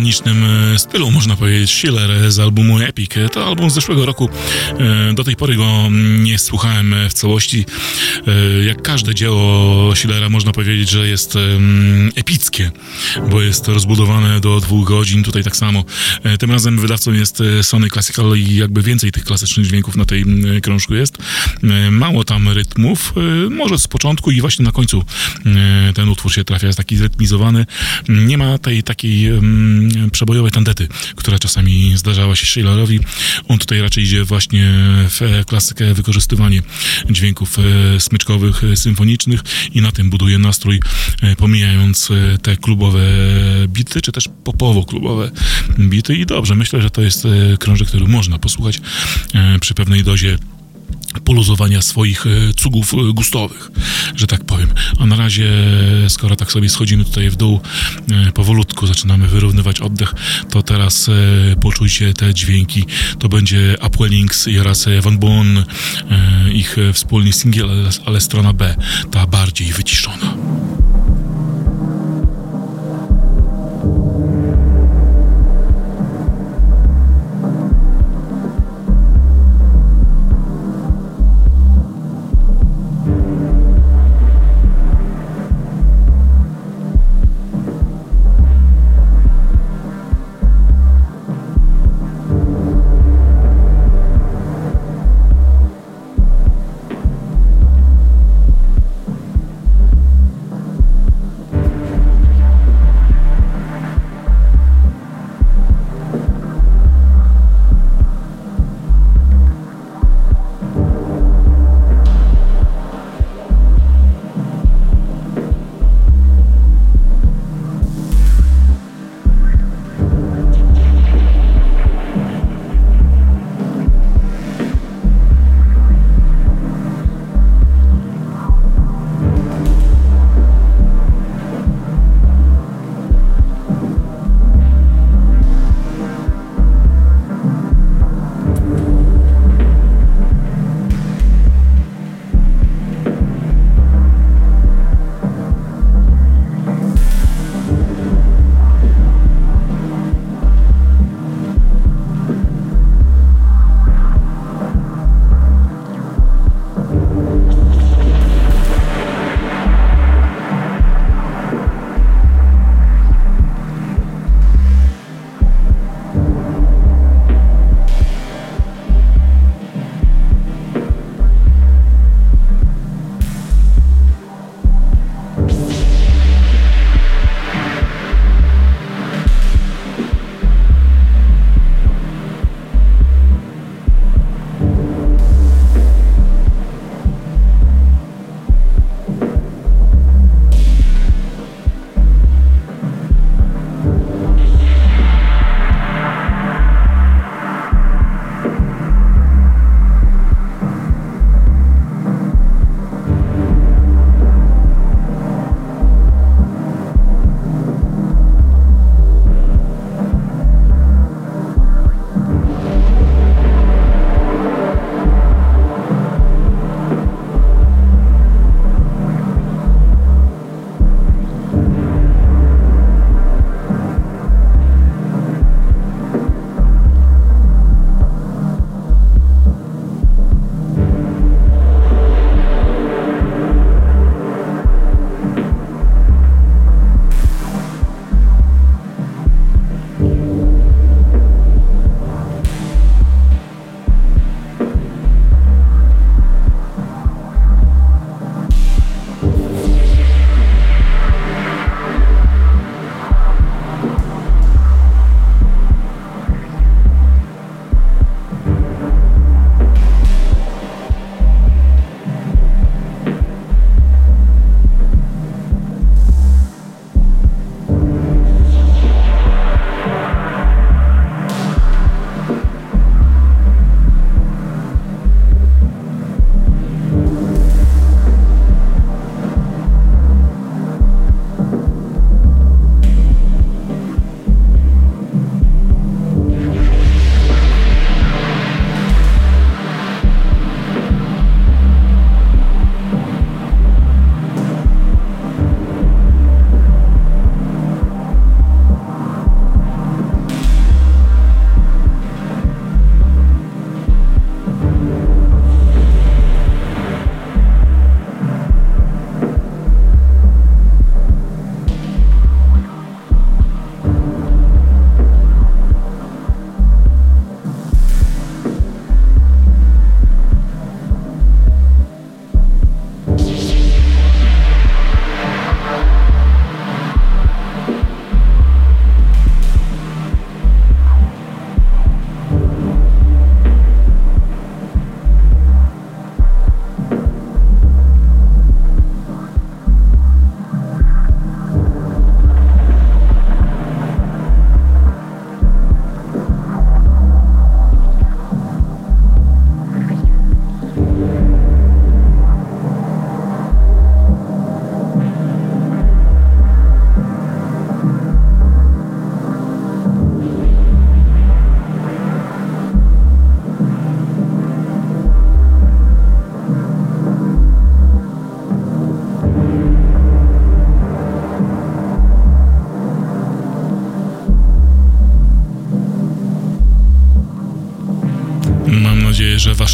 Granicznym e, stylu, można powiedzieć, Schiller z albumu Epic. To album z zeszłego roku. E, do tej pory go nie słuchałem w całości. E, jak każde dzieło Schillera, można powiedzieć, że jest epickie, bo jest rozbudowane do dwóch godzin. Tutaj tak samo. Tym razem wydawcą jest Sony Classical i jakby więcej tych klasycznych dźwięków na tej krążku jest. Mało tam rytmów, może z początku i właśnie na końcu ten utwór się trafia, jest taki zrytmizowany. Nie ma tej takiej przebojowej tandety, która czasami zdarzała się Schillerowi. On tutaj raczej idzie właśnie w klasykę wykorzystywanie dźwięków e, smyczkowych, e, symfonicznych i na tym buduje nastrój, e, pomijając te klubowe bity, czy też popowo-klubowe bity i dobrze, myślę, że to jest krążek, który można posłuchać przy pewnej dozie poluzowania swoich e, cugów e, gustowych, że tak powiem. A na razie, skoro tak sobie schodzimy tutaj w dół, e, powolutku zaczynamy wyrównywać oddech, to teraz poczujcie te dźwięki. To będzie Upwellings oraz Van Bon, ich wspólny singiel, ale strona B, ta bardziej wyciszona.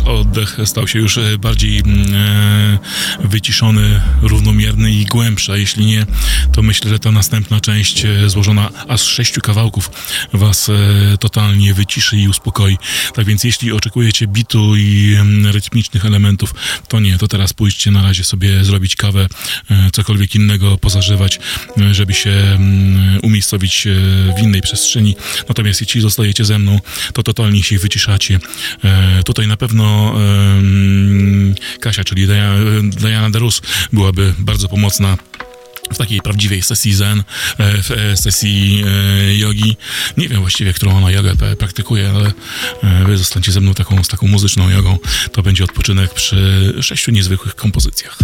Oddech stał się już e, bardziej mm, e, wyciszony, równomierny i głębszy, a jeśli nie, to myślę, że ta następna część e, złożona aż z sześciu kawałków was totalnie wyciszy i uspokoi. Tak więc jeśli oczekujecie bitu i mm, rytmicznych elementów, to nie, to teraz pójdźcie na razie sobie zrobić kawę, cokolwiek innego pozażywać, żeby się mm, umiejscowić w innej przestrzeni. Natomiast jeśli zostajecie ze mną, to totalnie się wyciszacie. Tutaj na pewno Kasia, czyli Diana Darus byłaby bardzo pomocna w takiej prawdziwej sesji zen, e, w e, sesji e, jogi. Nie wiem właściwie, którą ona jogę praktykuje, ale wy zostańcie ze mną taką, z taką muzyczną jogą. To będzie odpoczynek przy sześciu niezwykłych kompozycjach.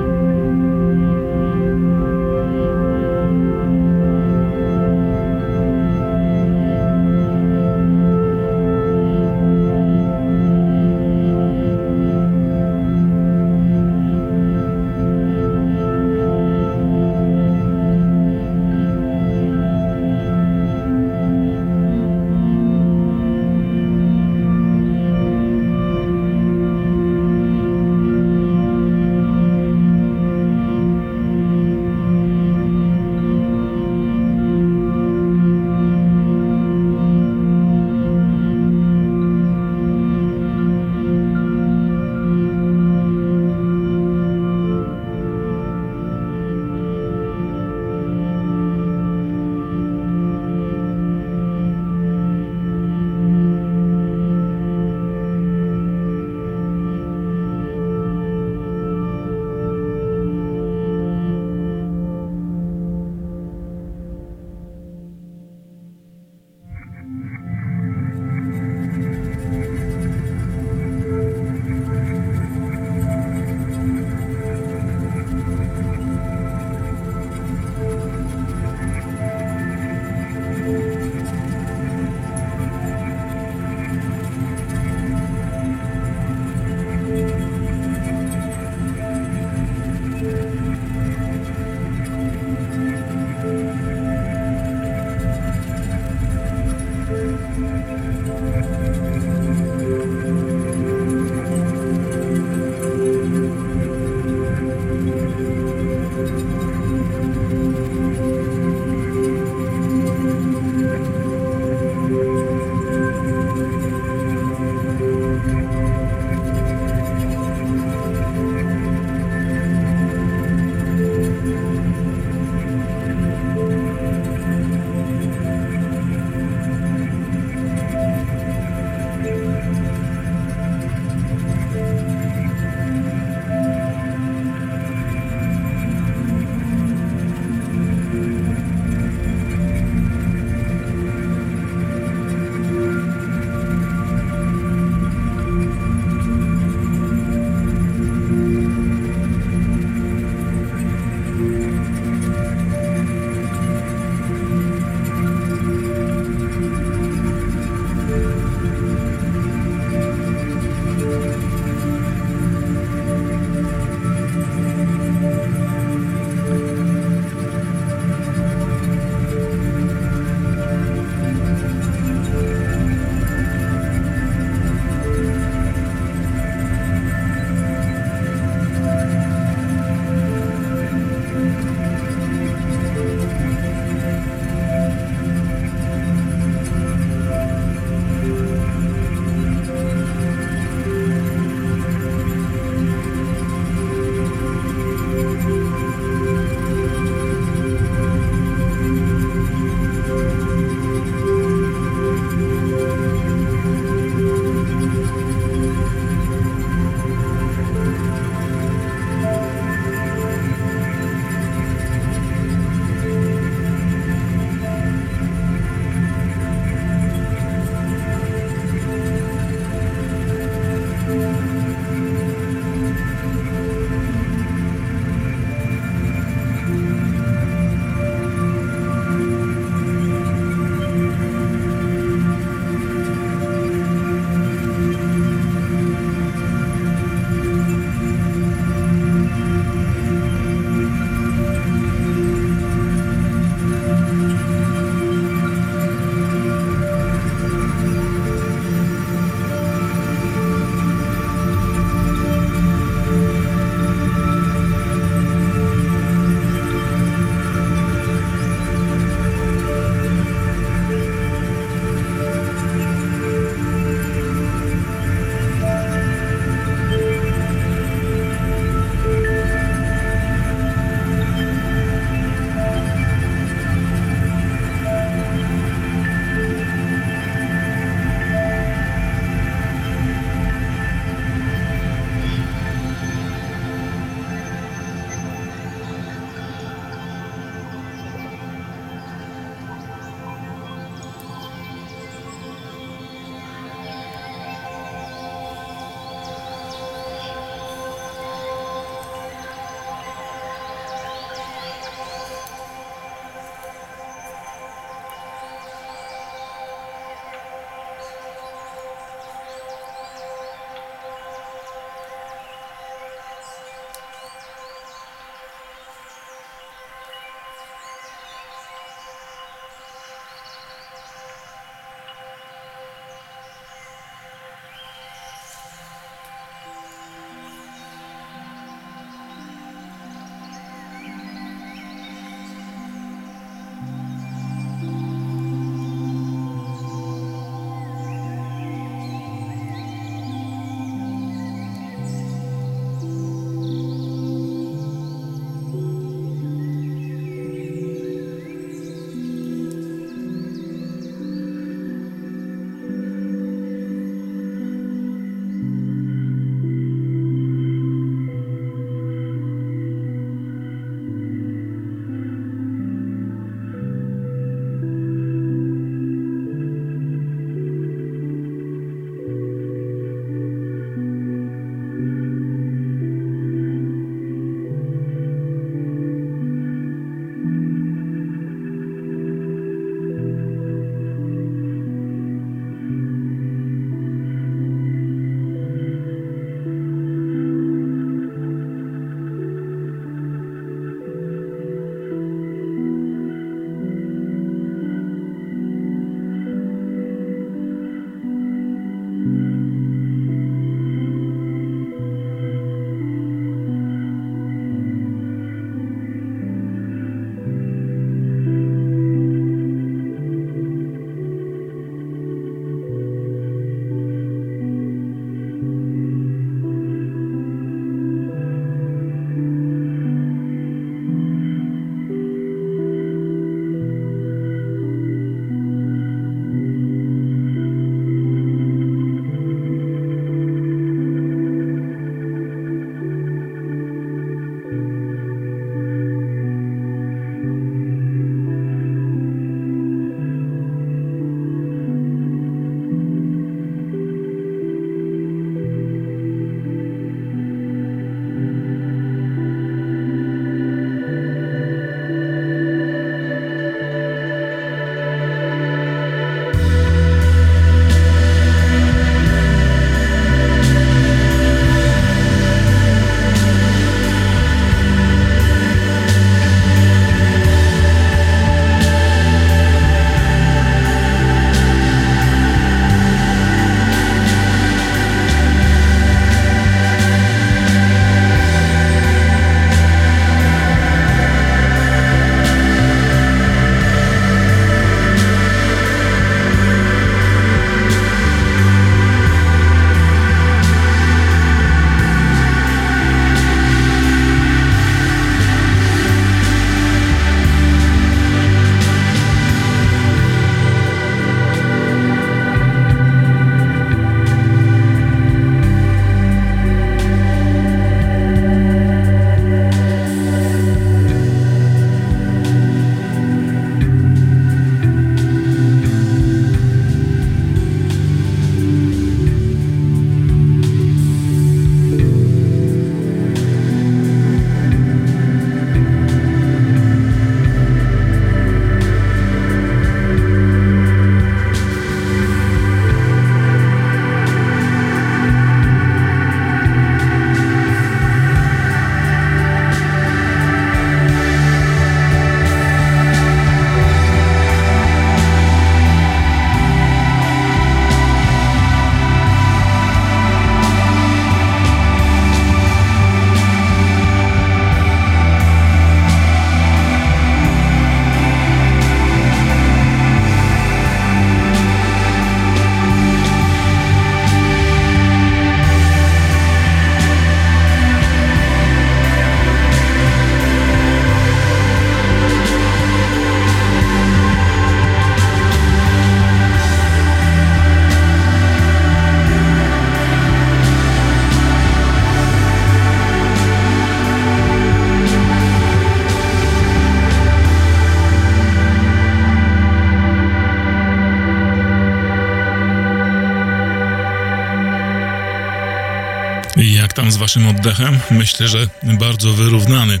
Waszym oddechem? Myślę, że bardzo wyrównany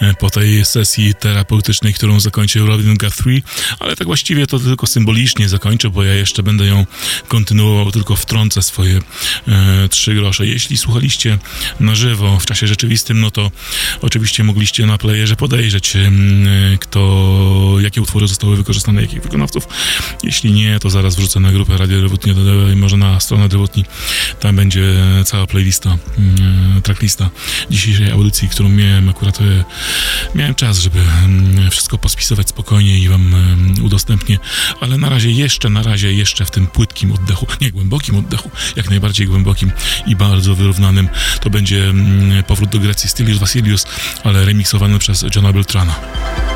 e, po tej sesji terapeutycznej, którą zakończył Robin Guthrie, ale tak właściwie to tylko symbolicznie zakończę, bo ja jeszcze będę ją kontynuował, tylko wtrącę swoje e, trzy grosze. Jeśli słuchaliście na żywo w czasie rzeczywistym, no to oczywiście mogliście na playerze podejrzeć, e, kto, jakie utwory zostały wykorzystane, jakich wykonawców. Jeśli nie, to zaraz wrzucę na grupę Radio Rewutnie, może na stronę Rewutni, tam będzie cała playlista, tracklista dzisiejszej audycji, którą miałem akurat, e, miałem czas, żeby mm, wszystko pospisywać spokojnie i wam mm, udostępnię, ale na razie jeszcze, na razie jeszcze w tym płytkim oddechu, nie głębokim oddechu, jak najbardziej głębokim i bardzo wyrównanym, to będzie powrót do Grecji Stylius Vasilius, ale remiksowany przez Johna Beltrana.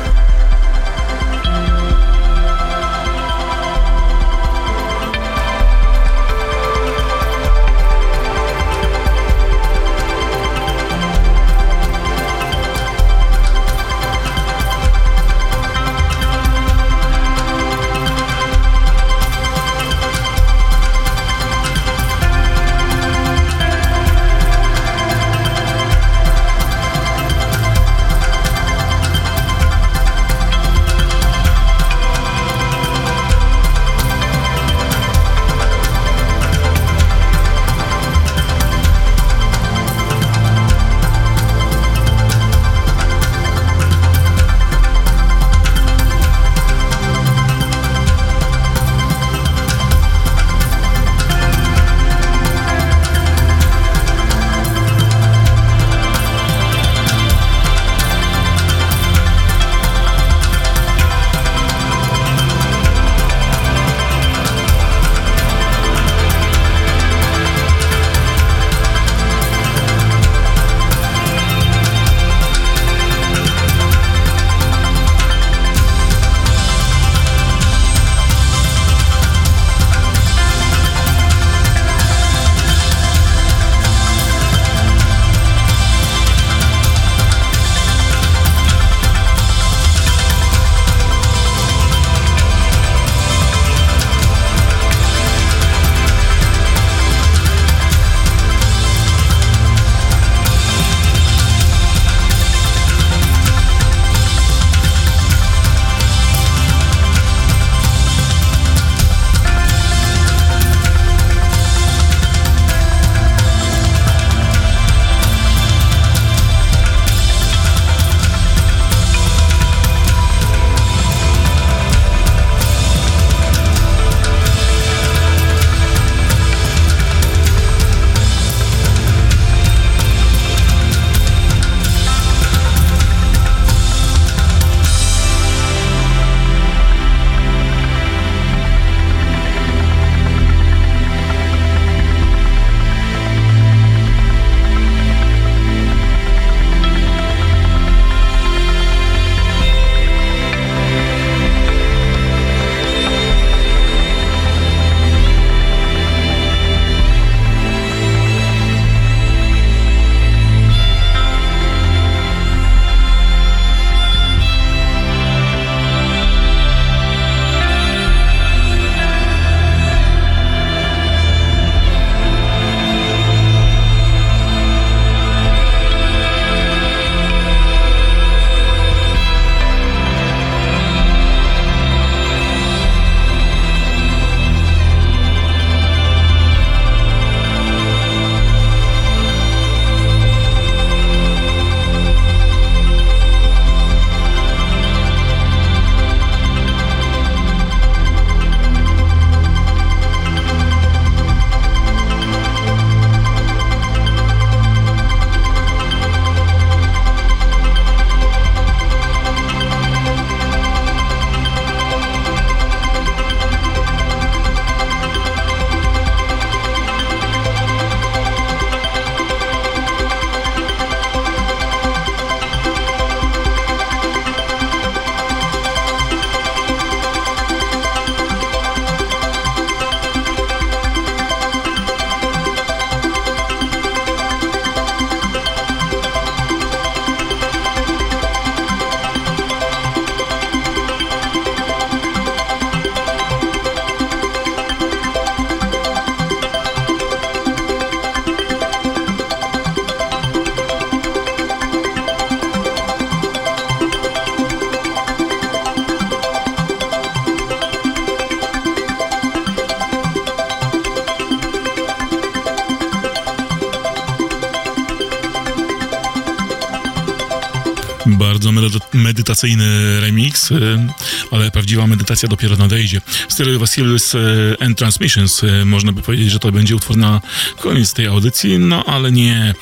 Medytacyjny remix, y, ale prawdziwa medytacja dopiero nadejdzie. Stereo Vasilis y, and Transmissions. y, Można by powiedzieć, że to będzie utwór na koniec tej audycji, no ale nie.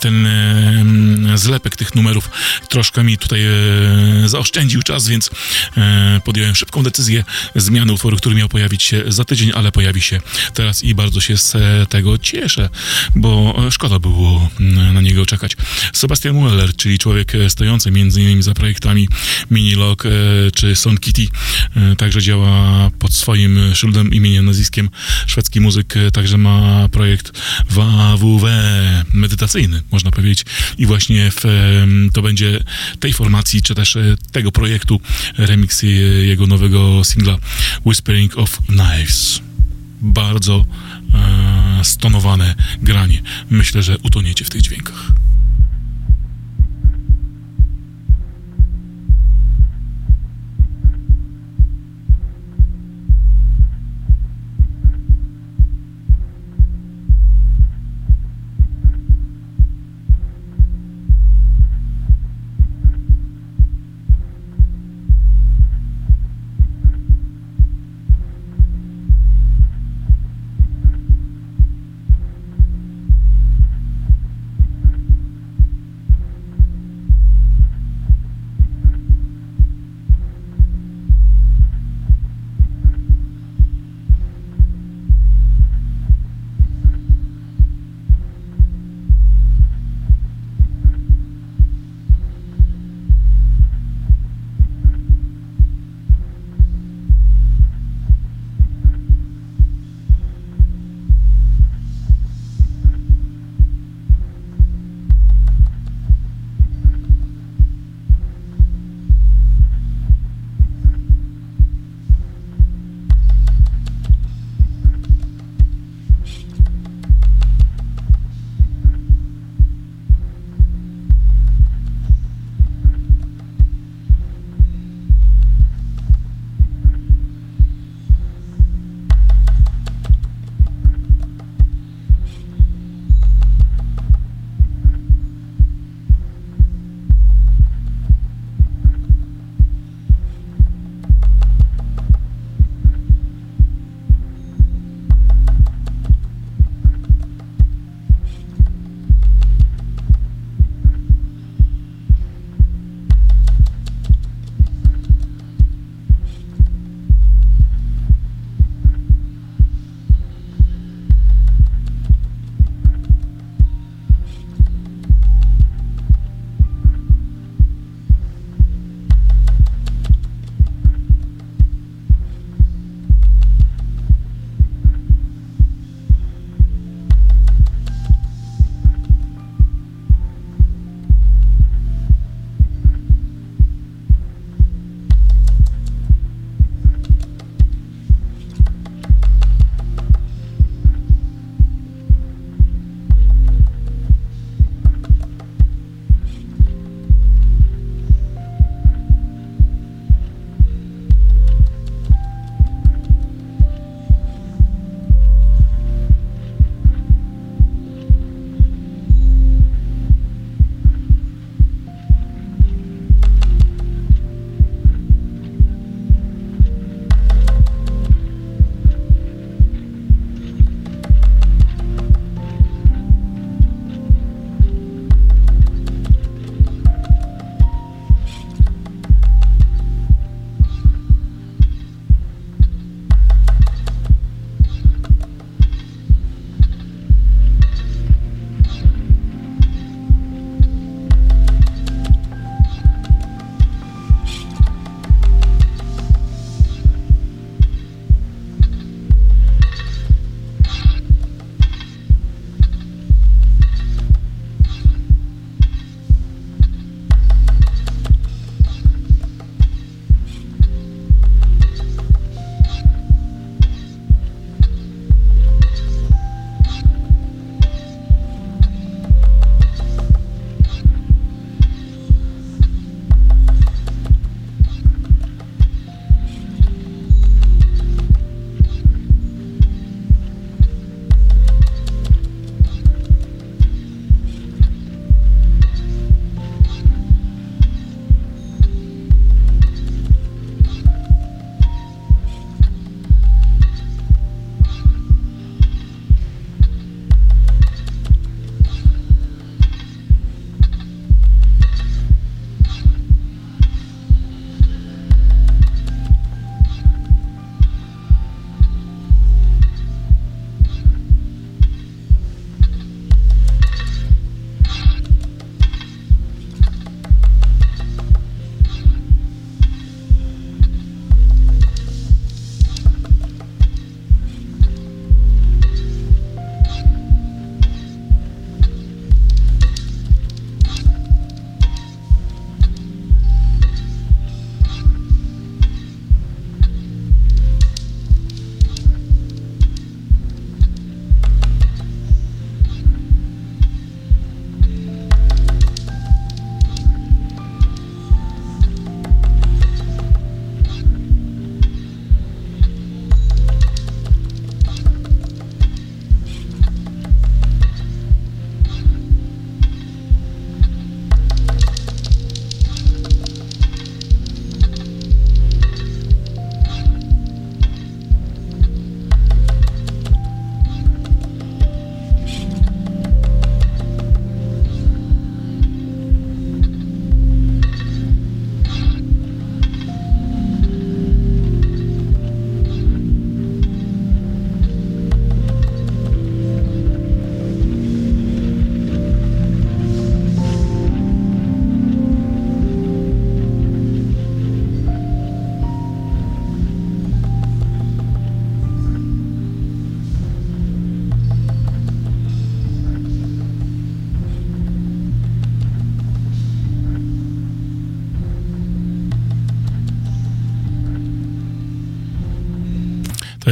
Ten e, zlepek tych numerów troszkę mi tutaj e, zaoszczędził czas, więc e, podjąłem szybką decyzję zmiany utworu, który miał pojawić się za tydzień, ale pojawi się teraz i bardzo się z e, tego cieszę, bo szkoda było mm, na niego czekać. Sebastian Mueller, czyli człowiek stojący między innymi za projektami Minilog czy Son Kitty, także działa pod swoim szyldem, imieniem, nazwiskiem szwedzki muzyk, także ma projekt WWW medytacyjny, można powiedzieć i właśnie w, to będzie tej formacji, czy też e, tego projektu remix e, jego nowego singla Whispering of Knives. Bardzo e, stonowane granie. Myślę, że utoniecie w tych dźwiękach.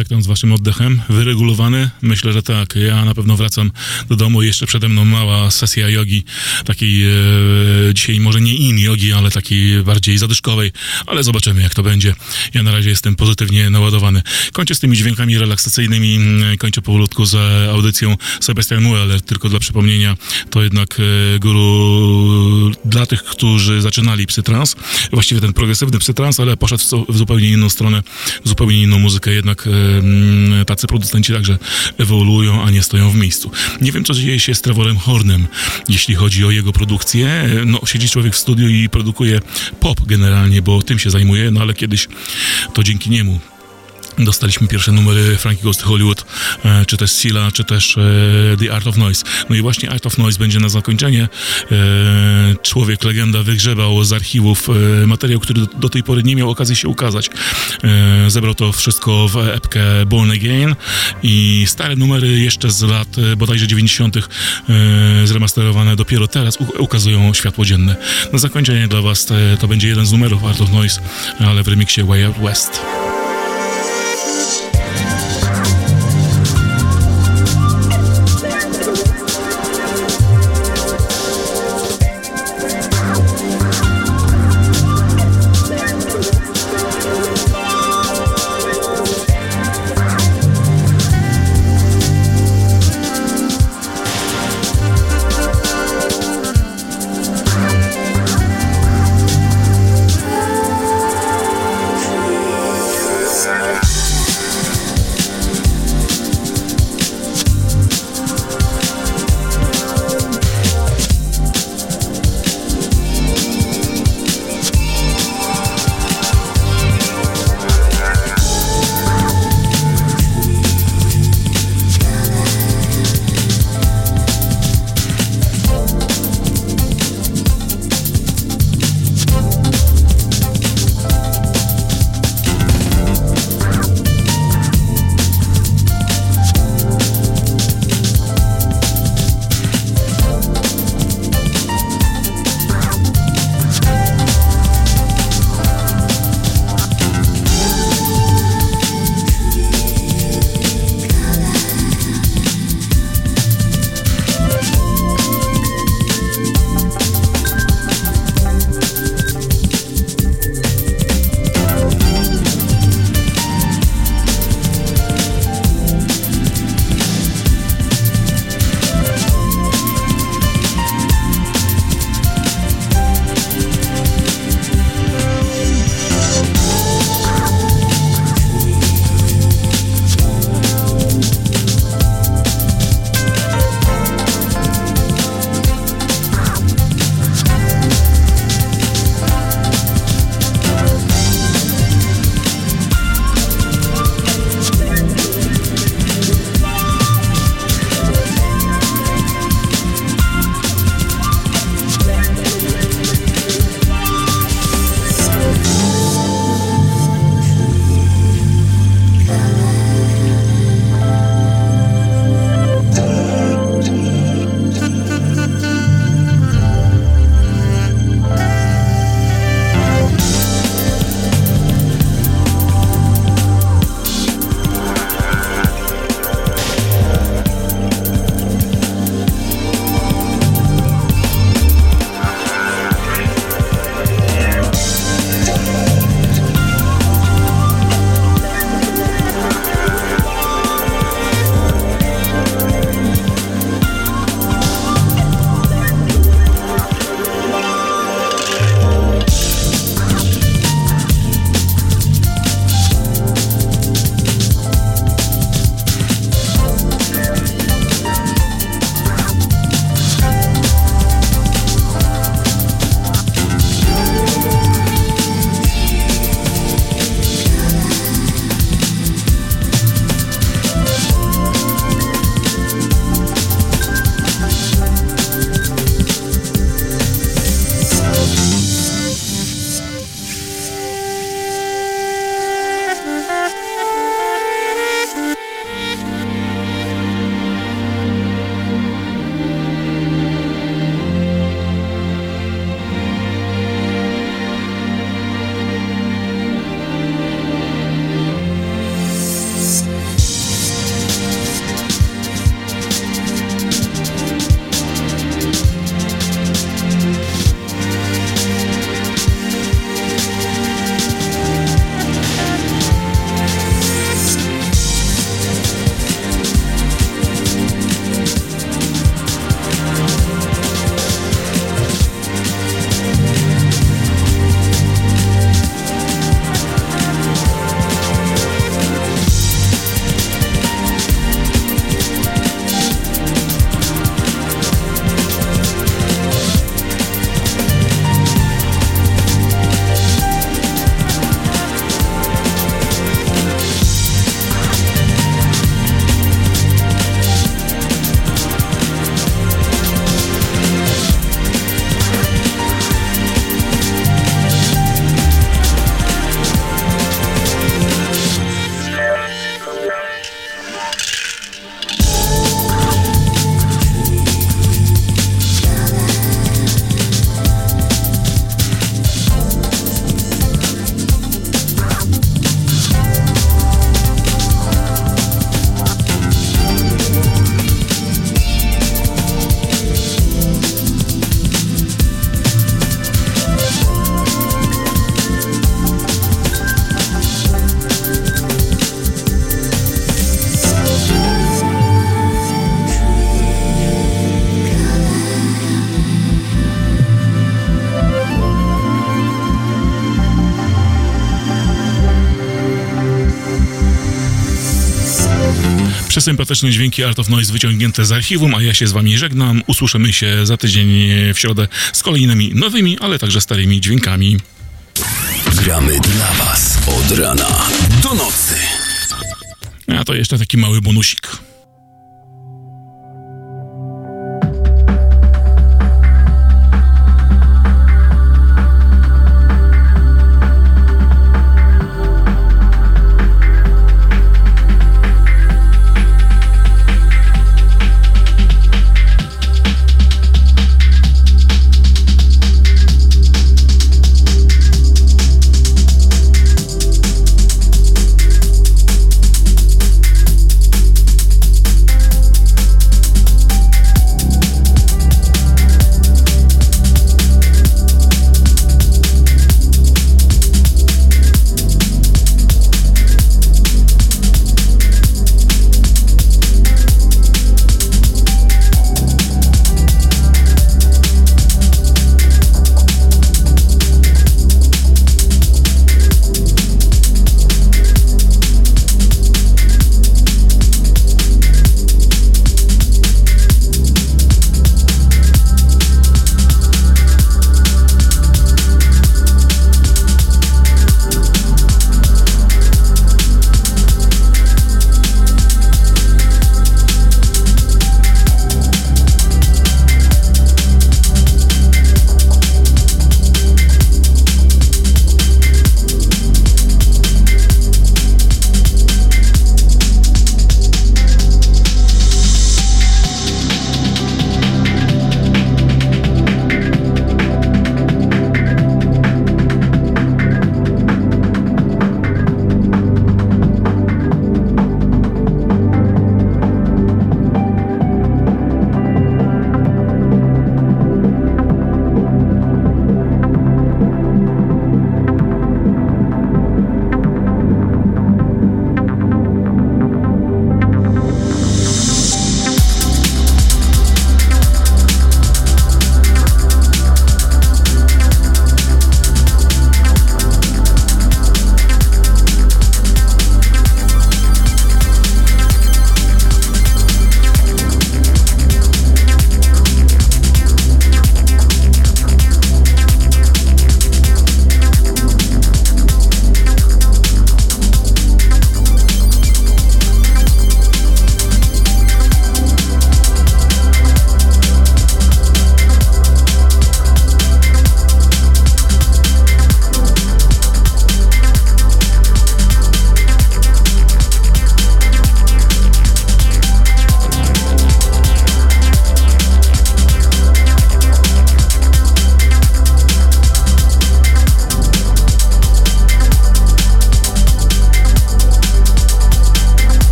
Jak tam z waszym oddechem? Wyregulowany? Myślę, że tak. Ja na pewno wracam do domu. Jeszcze przede mną mała sesja jogi, takiej e, dzisiaj może nie in jogi, ale takiej bardziej zadyszkowej, ale zobaczymy jak to będzie. Ja na razie jestem pozytywnie naładowany. Kończę z tymi dźwiękami relaksacyjnymi, mm, kończę powolutku z audycją Sebastian Mueller, tylko dla przypomnienia, to jednak e, guru dla tych, którzy zaczynali psytrans, właściwie ten progresywny psytrans, ale poszedł w, zupełnie inną stronę, zupełnie inną muzykę, jednak e, tacy producenci także ewoluują, a nie stoją w miejscu. Nie wiem, co dzieje się z Trevorem Hornem, jeśli chodzi o jego produkcję. No, siedzi człowiek w studiu i produkuje pop generalnie, bo tym się zajmuje, no ale kiedyś to dzięki niemu Dostaliśmy pierwsze numery Frankie Goes to Hollywood, e, czy też Sila, czy też e, The Art of Noise. No i właśnie Art of Noise będzie na zakończenie. E, człowiek, legenda wygrzebał z archiwów materiał, który do, tej pory nie miał okazji się ukazać. Zebrał to wszystko w epkę Born Again i stare numery jeszcze z lat bodajże 90. E, zremasterowane dopiero teraz ukazują światło dzienne. Na zakończenie dla Was to będzie jeden z numerów Art of Noise, ale w remiksie Way Out West. Thank you. Przesympatyczne dźwięki Art of Noise wyciągnięte z archiwum, a ja się z wami żegnam. Usłyszymy się za tydzień w środę z kolejnymi nowymi, ale także starymi dźwiękami. Gramy dla Was od rana do nocy. A to jeszcze taki mały bonusik.